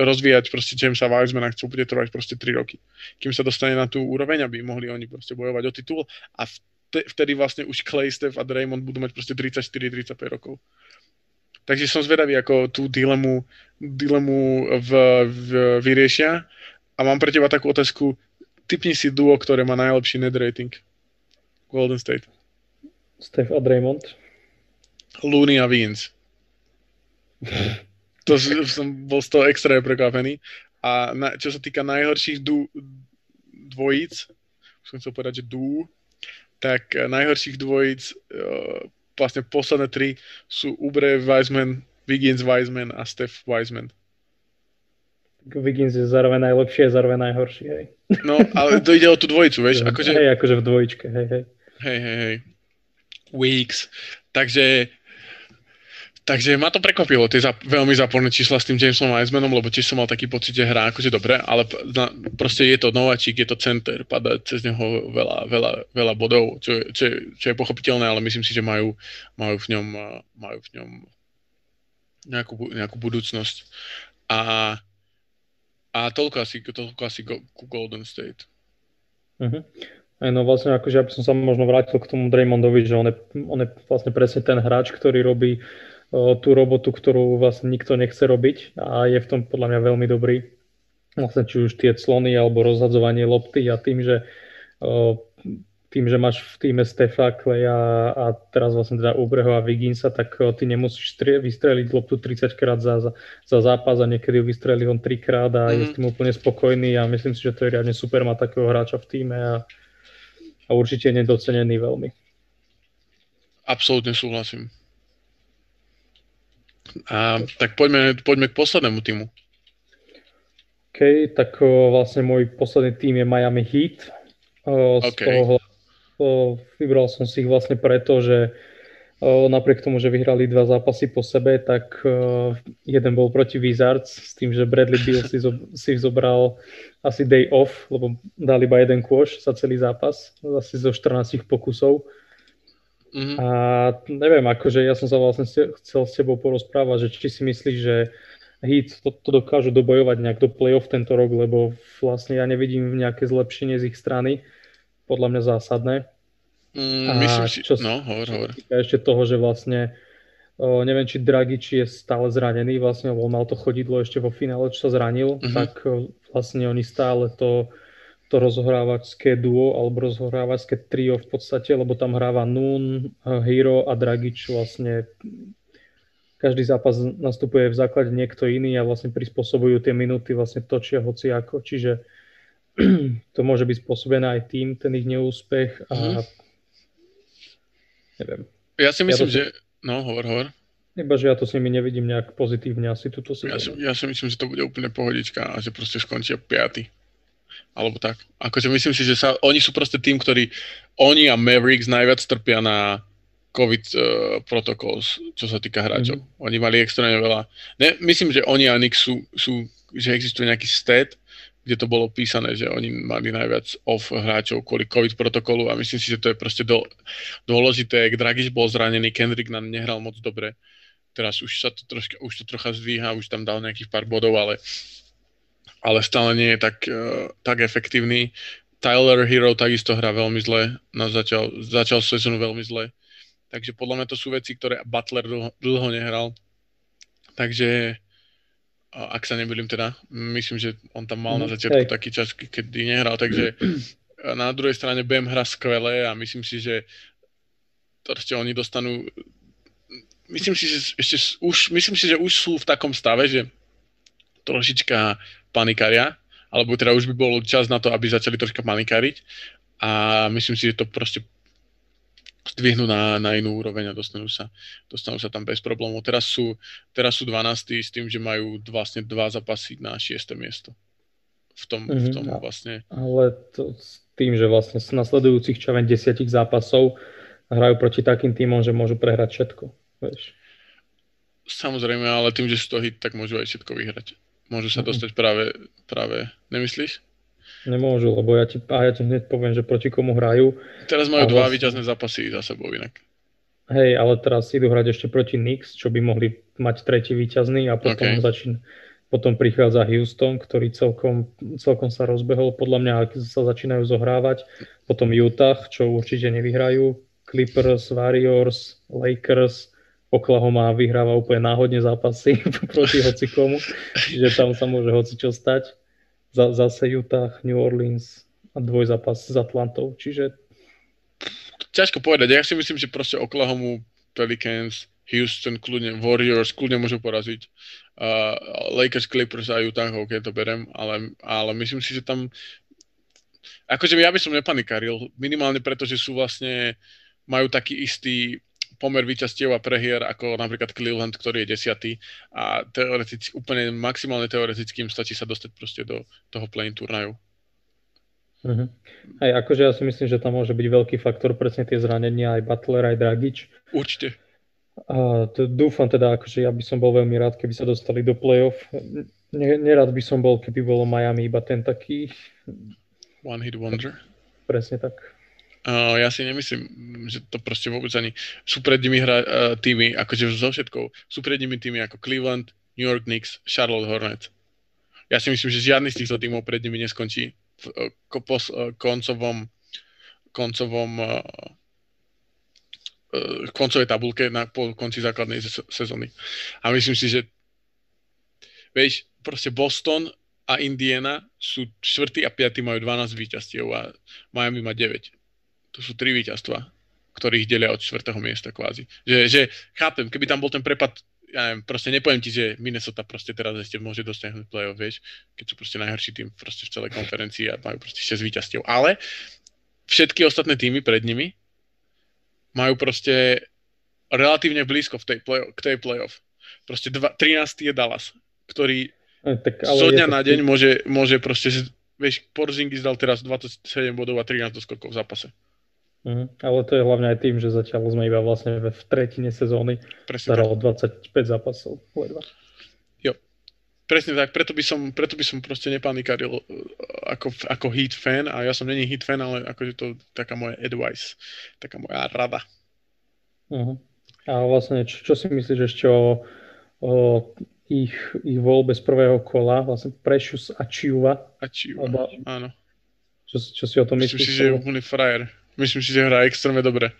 rozvíjať proste Jamesa Weismana, chcú bude trvať proste 3 roky. Kým sa dostane na tú úroveň, aby mohli oni proste bojovať o titul a vtedy vlastne už Clay, Steph a Draymond budú mať proste 34-35 rokov. Takže som zvedavý, ako tú dilemu, dilemu v, v, vyriešia. A mám pre teba takú otázku. Typni si duo, ktoré má najlepší net rating. Golden State. Steph a Draymond. Looney a Wiggins. to som bol z toho extra prekvapený. A na, čo sa týka najhorších du, dvojíc, som chcel povedať, že dú, tak najhorších dvojíc uh, vlastne posledné tri sú Ubre, Wiseman, Wiggins, Wiseman a Steph Wiseman. Wiggins je zároveň najlepší a zároveň najhorší, hej. No, ale to ide o tú dvojicu, vieš? Akože... Hej, akože v dvojičke, hej, hej. Hej, hej, hej. Weeks. Takže Takže ma to prekvapilo, tie za, veľmi záporné čísla s tým Jamesom Wisemanom, lebo tiež som mal taký pocit, že hrá akože dobre, ale na, proste je to nováčik, je to center, padá cez neho veľa, veľa, veľa bodov, čo, čo, čo je pochopiteľné, ale myslím si, že majú, majú v ňom, majú v ňom nejakú, nejakú budúcnosť. A, a toľko asi, toľko asi go, ku Golden State. Uh-huh. No vlastne akože ja by som sa možno vrátil k tomu Draymondovi, že on je, on je vlastne presne ten hráč, ktorý robí tú robotu, ktorú vlastne nikto nechce robiť a je v tom podľa mňa veľmi dobrý. Vlastne či už tie clony alebo rozhadzovanie lopty a tým, že tým, že máš v týme Stefa, Kleja a teraz vlastne teda Ubreho a Viginsa, tak ty nemusíš vystreliť loptu 30 krát za, za, za zápas a niekedy ju vystrelí on 3 krát a mm. je s tým úplne spokojný a myslím si, že to je riadne super mať takého hráča v týme a, a určite je nedocenený veľmi. Absolútne súhlasím. A, tak poďme, poďme k poslednému týmu. OK, tak o, vlastne môj posledný tým je Miami Heat. O, z okay. toho o, vybral som si ich vlastne preto, že napriek tomu, že vyhrali dva zápasy po sebe, tak jeden bol proti Wizards s tým, že Bradley Beal si, zo, si zobral asi day off, lebo dali iba jeden kôš za celý zápas, asi zo 14 pokusov. Mm-hmm. A neviem, akože ja som sa vlastne chcel s tebou porozprávať, že či si myslíš, že Heat to, to dokážu dobojovať nejak do play-off tento rok, lebo vlastne ja nevidím nejaké zlepšenie z ich strany, podľa mňa zásadné. Mm, a myslím si, čo no, hovor, hovor. Ešte toho, že vlastne o, neviem, či Dragič je stále zranený, vlastne, lebo mal to chodidlo ešte vo finále, čo sa zranil, mm-hmm. tak vlastne oni stále to to rozohrávačské duo alebo rozohrávačské trio v podstate, lebo tam hráva Nun, Hero a Dragič vlastne každý zápas nastupuje v základe niekto iný a vlastne prispôsobujú tie minúty, vlastne točia hoci ako. Čiže to môže byť spôsobené aj tým, ten ich neúspech a mm. neviem. Ja si myslím, ja to... že... No, hovor, hovor. Iba, že ja to s nimi nevidím nejak pozitívne asi túto sezónu. Ja si, ja si myslím, že to bude úplne pohodička a že proste skončia piaty. Alebo tak. Akože myslím si, že sa, oni sú proste tým, ktorí, oni a Mavericks najviac trpia na COVID uh, protokol, čo sa týka hráčov. Mm-hmm. Oni mali extrémne veľa. Ne, myslím, že oni a Nick sú, sú, že existuje nejaký stat, kde to bolo písané, že oni mali najviac off hráčov kvôli COVID protokolu a myslím si, že to je proste do, dôležité. Dragiš bol zranený, Kendrick nám nehral moc dobre. Teraz už sa to troška, už to trocha zdvíha, už tam dal nejakých pár bodov, ale, ale stále nie je tak, uh, tak efektívny. Tyler Hero takisto hrá veľmi zle, na začal, začal sezónu veľmi zle Takže podľa mňa to sú veci, ktoré Butler dlho, dlho nehral. Takže ak sa nemýlim teda, myslím, že on tam mal na mhm. začiatku Hej. taký čas, kedy nehral, takže na druhej strane BM hra skvelé a myslím si, že proste oni dostanú myslím si, že ešte už, myslím si, že už sú v takom stave, že trošička panikaria, alebo teda už by bol čas na to, aby začali troška panikariť a myslím si, že to proste zdvihnú na, na inú úroveň a dostanú sa, dostanú sa tam bez problémov. Teraz sú, teraz sú 12. s tým, že majú vlastne dva zápasy na 6. miesto. V tom, mm-hmm, v mhm, tom vlastne. Ale to s tým, že vlastne z nasledujúcich čo len desiatich zápasov hrajú proti takým týmom, že môžu prehrať všetko. Vieš. Samozrejme, ale tým, že sú to hit, tak môžu aj všetko vyhrať. Môžu sa mm-hmm. dostať práve, práve, nemyslíš? Nemôžu, lebo ja ti, a ja ti hneď poviem, že proti komu hrajú. Teraz majú dva vlastne... víťazné zápasy za sebou inak. Hej, ale teraz idú hrať ešte proti Knicks, čo by mohli mať tretí víťazný a potom okay. začín, potom prichádza Houston, ktorý celkom, celkom sa rozbehol, podľa mňa sa začínajú zohrávať. Potom Utah, čo určite nevyhrajú. Clippers, Warriors, Lakers, Oklahoma vyhráva úplne náhodne zápasy proti hocikomu, čiže tam sa môže hocičo stať zase Utah, New Orleans a dvojzápas s Atlantou, čiže... Ťažko povedať, ja si myslím, že proste Oklahoma, Pelicans, Houston, kľudne, Warriors, kľudne môžu poraziť. Uh, Lakers, Clippers a Utah, ok, to berem, ale, ale myslím si, že tam akože ja by som nepanikaril, minimálne preto, že sú vlastne, majú taký istý pomer víťazstiev a prehier ako napríklad Cleveland, ktorý je desiatý a teoreticky, úplne maximálne teoretickým stačí sa dostať proste do toho play turnaju. Uh-huh. Aj akože ja si myslím, že tam môže byť veľký faktor presne tie zranenia aj Butler, aj Dragič. Určite. A to dúfam teda, akože ja by som bol veľmi rád, keby sa dostali do play-off. nerad by som bol, keby bolo Miami iba ten taký... One hit wonder. Presne tak. Ja si nemyslím, že to proste vôbec ani... Sú pred nimi hra, uh, týmy, akože so všetkou, sú pred nimi týmy ako Cleveland, New York Knicks, Charlotte Hornets. Ja si myslím, že žiadny z týchto týmov pred nimi neskončí v uh, pos, uh, koncovom, koncovom uh, uh, koncovej tabulke na po konci základnej sezóny. A myslím si, že vieš, proste Boston a Indiana sú 4. a 5. majú 12 víťazstiev a Miami má 9 to sú tri víťazstva, ktorých delia od čtvrtého miesta kvázi. Že, že chápem, keby tam bol ten prepad, ja neviem, proste nepoviem ti, že Minnesota proste teraz ešte môže dosiahnuť play-off, vieš, keď sú proste najhorší tým proste v celej konferencii a majú proste 6 víťazstiev. Ale všetky ostatné týmy pred nimi majú proste relatívne blízko v tej play, k tej playoff. Proste dva, 13. je Dallas, ktorý tak, ale zo dňa na deň môže, môže proste, vieš, Porzingis dal teraz 27 bodov a 13 doskokov v zápase. Mm, ale to je hlavne aj tým, že zatiaľ sme iba vlastne v tretine sezóny zaralo 25 zápasov. Ledva. Jo, presne tak, preto by som, preto by som proste nepanikaril uh, ako, ako hit fan a ja som není hit fan, ale akože to taká moja advice, taká moja rada. Uh-huh. A vlastne, čo, čo si myslíš ešte o, o ich, ich voľbe z prvého kola, vlastne Precious a Chiuva? A Chiuva, áno. Čo, čo si o tom myslíš? Myslím si, že je úplný frajer Myslím si, že hrá extrémne dobre.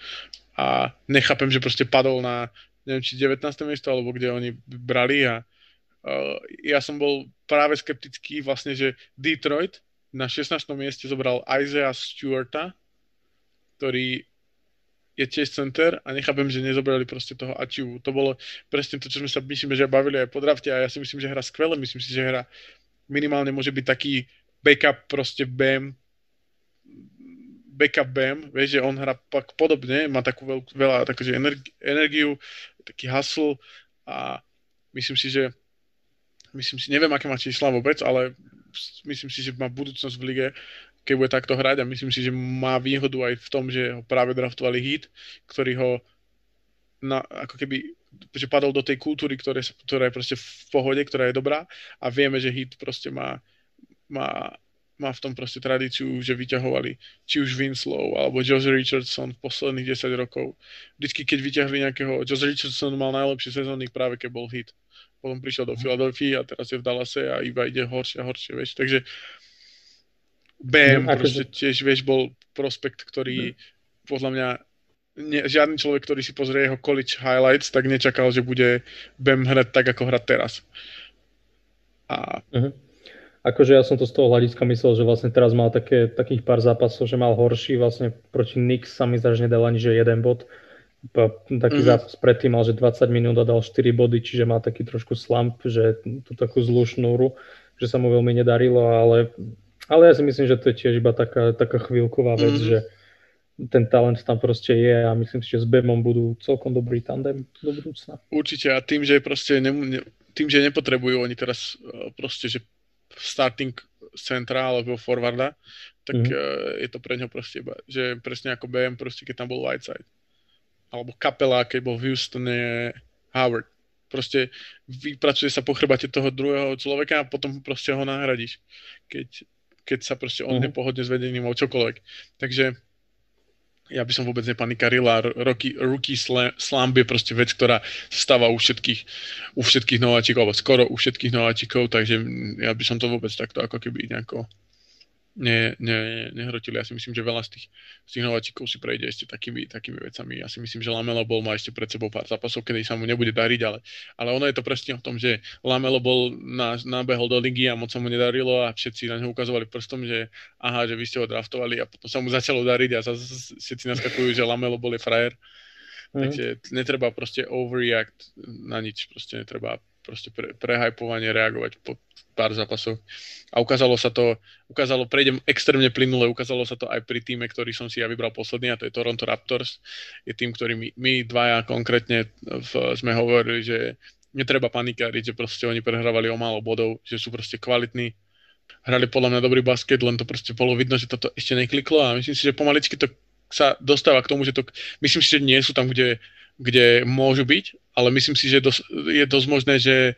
A nechápem, že proste padol na, neviem, či 19. miesto, alebo kde oni brali a uh, ja som bol práve skeptický vlastne, že Detroit na 16. mieste zobral Isaiah Stewarta, ktorý je tiež center a nechápem, že nezobrali proste toho Ačiu. To bolo presne to, čo sme sa myslíme, že bavili aj po drafte a ja si myslím, že hra skvele, myslím si, že hra minimálne môže byť taký backup proste BM backup BM, vieš, že on hrá pak podobne, má takú veľkú, veľa takže energi- energiu, taký hustle a myslím si, že myslím si, neviem, aké má čísla vôbec, ale myslím si, že má budúcnosť v lige, keď bude takto hrať a myslím si, že má výhodu aj v tom, že ho práve draftovali hit, ktorý ho na, ako keby že padol do tej kultúry, ktoré, ktorá je proste v pohode, ktorá je dobrá a vieme, že hit proste má, má, má v tom proste tradíciu, že vyťahovali či už Winslow alebo Josh Richardson v posledných 10 rokov. Vždycky, keď vyťahli nejakého, Josh Richardson mal najlepšie sezóny práve keď bol hit. Potom prišiel do Philadelphia a teraz je v Dallase a iba ide horšie a horšie, vieš. Takže BM no, proste tiež, vieš, bol prospekt, ktorý mm. podľa mňa ne, žiadny človek, ktorý si pozrie jeho college highlights, tak nečakal, že bude BEM hrať tak, ako hrať teraz. A... Uh-huh. Akože ja som to z toho hľadiska myslel, že vlastne teraz mal také, takých pár zápasov, že mal horší, vlastne proti Knicks sa mi zdá, že nedal ani že jeden bod. Taký mm-hmm. zápas predtým mal, že 20 minút a dal 4 body, čiže má taký trošku slump, že tú takú zlú šnúru, že sa mu veľmi nedarilo, ale, ale ja si myslím, že to je tiež iba taká, taká chvíľková vec, mm-hmm. že ten talent tam proste je a myslím si, že s Bemom budú celkom dobrý tandem do budúcna. Určite a tým, že proste ne, ne, tým, že nepotrebujú oni teraz e, proste, že starting centra alebo forwarda, tak mm-hmm. je to pre ňo proste iba, že presne ako BM proste, keď tam bol Whiteside. Alebo Kapela, keď bol v Houstone Howard. Proste vypracuje sa po chrbate toho druhého človeka a potom proste ho nahradíš, keď, keď sa proste on mm-hmm. nepohodne s vedením o čokoľvek. Takže ja by som vôbec nepanikaril a roky, rookie slump je proste vec, ktorá stáva u všetkých, u všetkých nováčikov, alebo skoro u všetkých nováčikov, takže ja by som to vôbec takto ako keby nejako ne, ne, nehrotili. Ja si myslím, že veľa z tých, z tých nováčikov si prejde ešte takými, takými vecami. Ja si myslím, že Lamelo bol má ešte pred sebou pár zápasov, kedy sa mu nebude dariť, ale, ale ono je to presne o tom, že Lamelo bol na, nabehol do ligy a moc sa mu nedarilo a všetci na neho ukazovali prstom, že aha, že vy ste ho draftovali a potom sa mu začalo dariť a zase všetci naskakujú, že Lamelo bol je frajer. Mm. Takže netreba proste overreact na nič, proste netreba proste pre, prehajpovanie reagovať po pár zápasoch. A ukázalo sa to, ukázalo, prejdem extrémne plynule, ukázalo sa to aj pri týme, ktorý som si ja vybral posledný, a to je Toronto Raptors. Je tým, ktorý my, my dvaja konkrétne v, sme hovorili, že netreba panikáriť, že proste oni prehrávali o málo bodov, že sú proste kvalitní. Hrali podľa mňa dobrý basket, len to proste bolo vidno, že toto ešte nekliklo a myslím si, že pomaličky to sa dostáva k tomu, že to, myslím si, že nie sú tam, kde kde môžu byť, ale myslím si, že dos- je dosť možné, že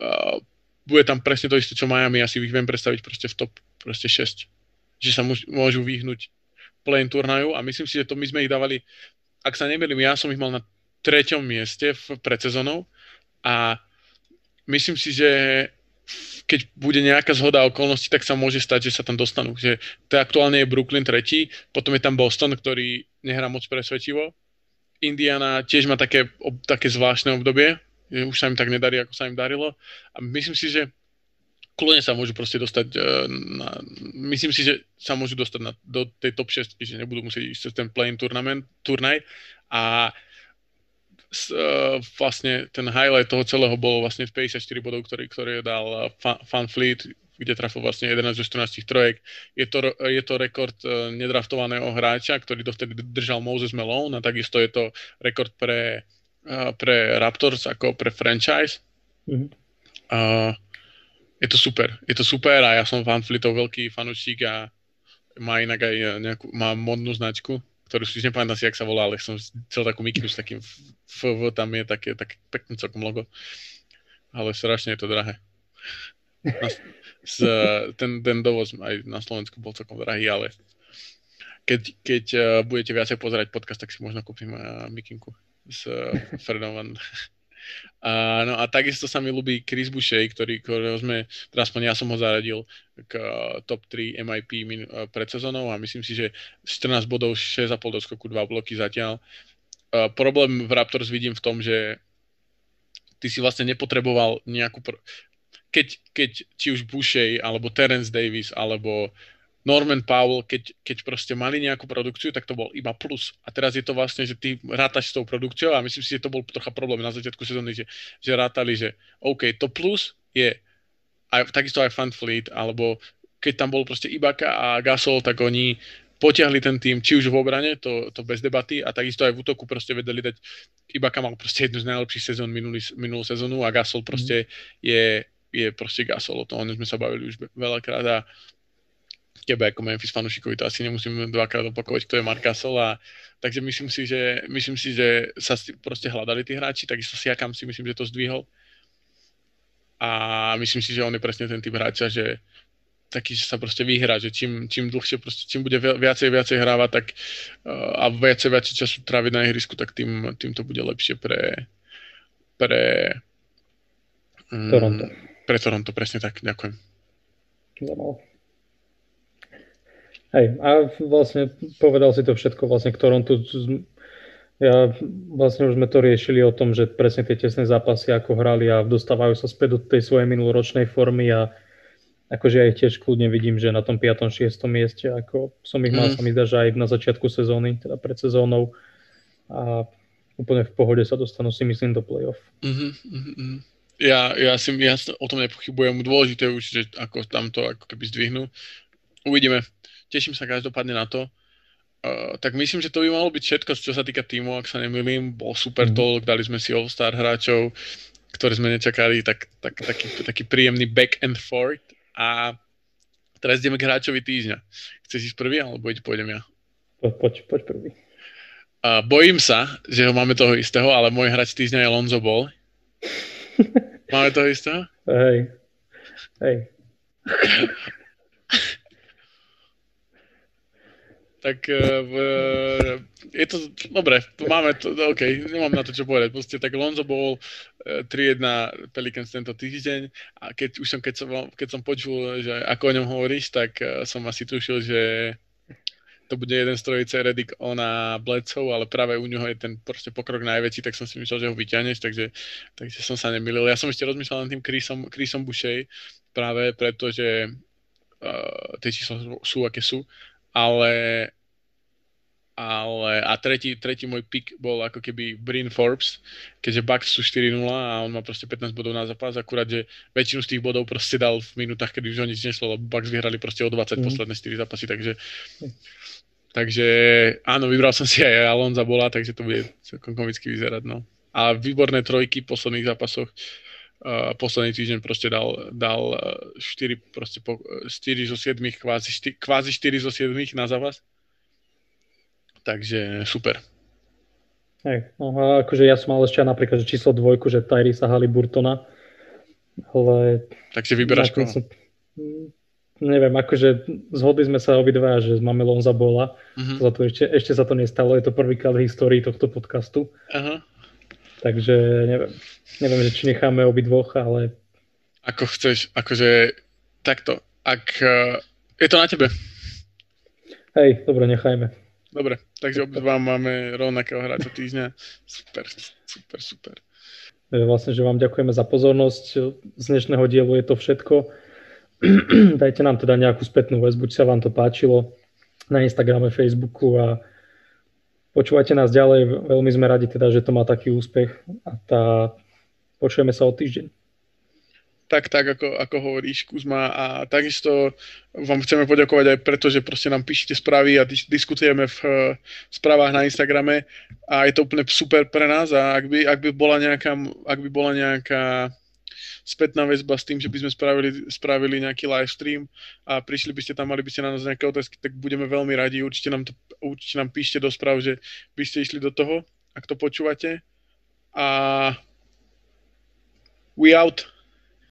uh, bude tam presne to isté, čo Miami, ja si ich viem predstaviť proste v top proste 6. Že sa môžu vyhnúť play turnaju a myslím si, že to my sme ich dávali, ak sa nemýlim, ja som ich mal na treťom mieste v predsezónou a myslím si, že keď bude nejaká zhoda okolností, tak sa môže stať, že sa tam dostanú. Že to aktuálne je Brooklyn tretí, potom je tam Boston, ktorý nehrá moc presvedčivo Indiana tiež má také, také zvláštne obdobie, že už sa im tak nedarí, ako sa im darilo. A myslím si, že kľudne sa môžu proste dostať e, na, myslím si, že sa môžu dostať na, do tej top 6, že nebudú musieť ísť cez ten play-in turnaj a s, uh, vlastne ten highlight toho celého bol vlastne 54 bodov, ktorý, ktorý dal Fan Fleet, kde trafil vlastne 11 zo 14 trojek. Je to, je to rekord uh, nedraftovaného hráča, ktorý dovtedy držal Moses Malone a takisto je to rekord pre, uh, pre Raptors ako pre franchise. Mm-hmm. Uh, je to super, je to super a ja som Van Fleetov veľký fanúšik a má inak aj nejakú, má modnú značku, ktorú si už nepamätám si, jak sa volá, ale som chcel takú mikinu s takým FV, tam je také, také pekné celkom logo. Ale strašne je to drahé ten, ten dovoz aj na Slovensku bol celkom drahý, ale keď, keď uh, budete viacej pozerať podcast, tak si možno kúpim uh, mikinku s uh, Fredom Van. A, no a takisto sa mi ľúbi Chris Boucher, ktorý, ktorého sme, teda aspoň ja som ho zaradil k uh, top 3 MIP min, uh, pred sezónou a myslím si, že 14 bodov, 6,5 doskoku, 2 bloky zatiaľ. Uh, problém v Raptors vidím v tom, že ty si vlastne nepotreboval nejakú... Pro keď, keď či už Boucher, alebo Terence Davis, alebo Norman Powell, keď, keď proste mali nejakú produkciu, tak to bol iba plus. A teraz je to vlastne, že ty rátaš s tou produkciou a myslím si, že to bol trocha problém na začiatku sezóny, že, že rátali, že OK, to plus je aj, takisto aj Fun Fleet, alebo keď tam bol proste Ibaka a Gasol, tak oni potiahli ten tým, či už v obrane, to, to bez debaty, a takisto aj v útoku proste vedeli dať, Ibaka mal proste jednu z najlepších sezón minulý, minulú sezónu a Gasol proste mm. je, je proste Gasol, o tom sme sa bavili už veľakrát a tebe ako Memphis fanúšikovi to asi nemusím dvakrát opakovať, kto je Mark Gasol a takže myslím si, že, myslím si, že sa proste hľadali tí hráči, takisto Siakam si myslím, že to zdvihol. A myslím si, že on je presne ten typ hráča, že taký, že sa proste vyhrá, že čím, čím dlhšie, proste, čím bude viacej, viacej hrávať, tak uh, a viacej, viacej času tráviť na ihrisku, tak tým, tým to bude lepšie pre pre um, Toronto. Pre Toronto, presne tak, ďakujem. Hej, a vlastne povedal si to všetko vlastne k Torontu. Ja, vlastne už sme to riešili o tom, že presne tie tesné zápasy, ako hrali a dostávajú sa späť do tej svojej minuloročnej formy a akože aj tiež kľudne vidím, že na tom 5. 6. mieste, ako som ich mal, mm. sa mi zdá, že aj na začiatku sezóny, teda pred sezónou a úplne v pohode sa dostanú si myslím do play-off. Mm-hmm, mm-hmm. Ja, ja, si, ja o tom nepochybujem. Dôležité už, že ako tam to ako keby zdvihnú. Uvidíme. Teším sa každopádne na to. Uh, tak myslím, že to by malo byť všetko, čo sa týka týmu, ak sa nemýlim. Bol super mm. talk, dali sme si All-Star hráčov, ktorí sme nečakali, tak, tak, taký, taký príjemný back and forth. A teraz ideme k hráčovi týždňa. Chceš ísť prvý, alebo pôjdem ja? Po, poď, poď prvý. Uh, bojím sa, že ho máme toho istého, ale môj hráč týždňa je Lonzo Ball. Máme toho istého? Hej. Hej. tak uh, je to, dobre, máme to, OK, nemám na to čo povedať, proste tak Lonzo bol uh, 3-1 Pelicans tento týždeň a keď už som, keď som, keď som počul, že ako o ňom hovoríš, tak uh, som asi tušil, že to bude jeden z trojice Redick ona Bledsoe, ale práve u neho je ten proste pokrok najväčší, tak som si myslel, že ho vyťahneš, takže, takže som sa nemýlil. Ja som ešte rozmýšľal nad tým Chrisom, Chrisom Boucher, práve preto, že uh, tie čísla sú, sú, aké sú ale ale a tretí, tretí môj pick bol ako keby Bryn Forbes, keďže Bucks sú 4-0 a on má proste 15 bodov na zápas, akurát, že väčšinu z tých bodov proste dal v minútach, kedy už o nič nešlo, lebo Bucks vyhrali proste o 20 mm. posledné 4 zápasy, takže takže áno, vybral som si aj Alonza bola, takže to bude celkom komicky vyzerať, no. A výborné trojky v posledných zápasoch, uh, posledný týždeň proste dal, dal 4, proste po, 4 zo 7, kvázi 4, kvázi 4 zo 7 na zápas takže super. Hej, no a akože ja som mal ešte napríklad že číslo dvojku, že Tyrisa Haliburtona, ale... Takže vyberáš koho? Som, neviem, akože zhodli sme sa obidva, že máme Lonza Bola, uh-huh. za to ešte, ešte sa to nestalo, je to prvýkrát v histórii tohto podcastu. Uh-huh. Takže neviem, neviem, že či necháme obidvoch, ale... Ako chceš, akože takto, ak... Uh, je to na tebe. Hej, dobre, nechajme. Dobre, takže obidva máme rovnakého hráča týždňa. Super, super, super. Vlastne, že vám ďakujeme za pozornosť. Z dnešného dielu je to všetko. Dajte nám teda nejakú spätnú väzbu, či sa vám to páčilo na Instagrame, Facebooku a počúvajte nás ďalej. Veľmi sme radi teda, že to má taký úspech a tá... počujeme sa o týždeň tak, tak ako, ako hovoríš Kuzma a takisto vám chceme poďakovať aj preto, že proste nám píšete správy a dis- diskutujeme v uh, správach na Instagrame a je to úplne super pre nás a ak by, ak by bola nejaká, ak by bola nejaká spätná väzba s tým, že by sme spravili, spravili nejaký live stream a prišli by ste tam, mali by ste na nás nejaké otázky, tak budeme veľmi radi. Určite nám, to, určite nám píšte do správ, že by ste išli do toho, ak to počúvate. A we out.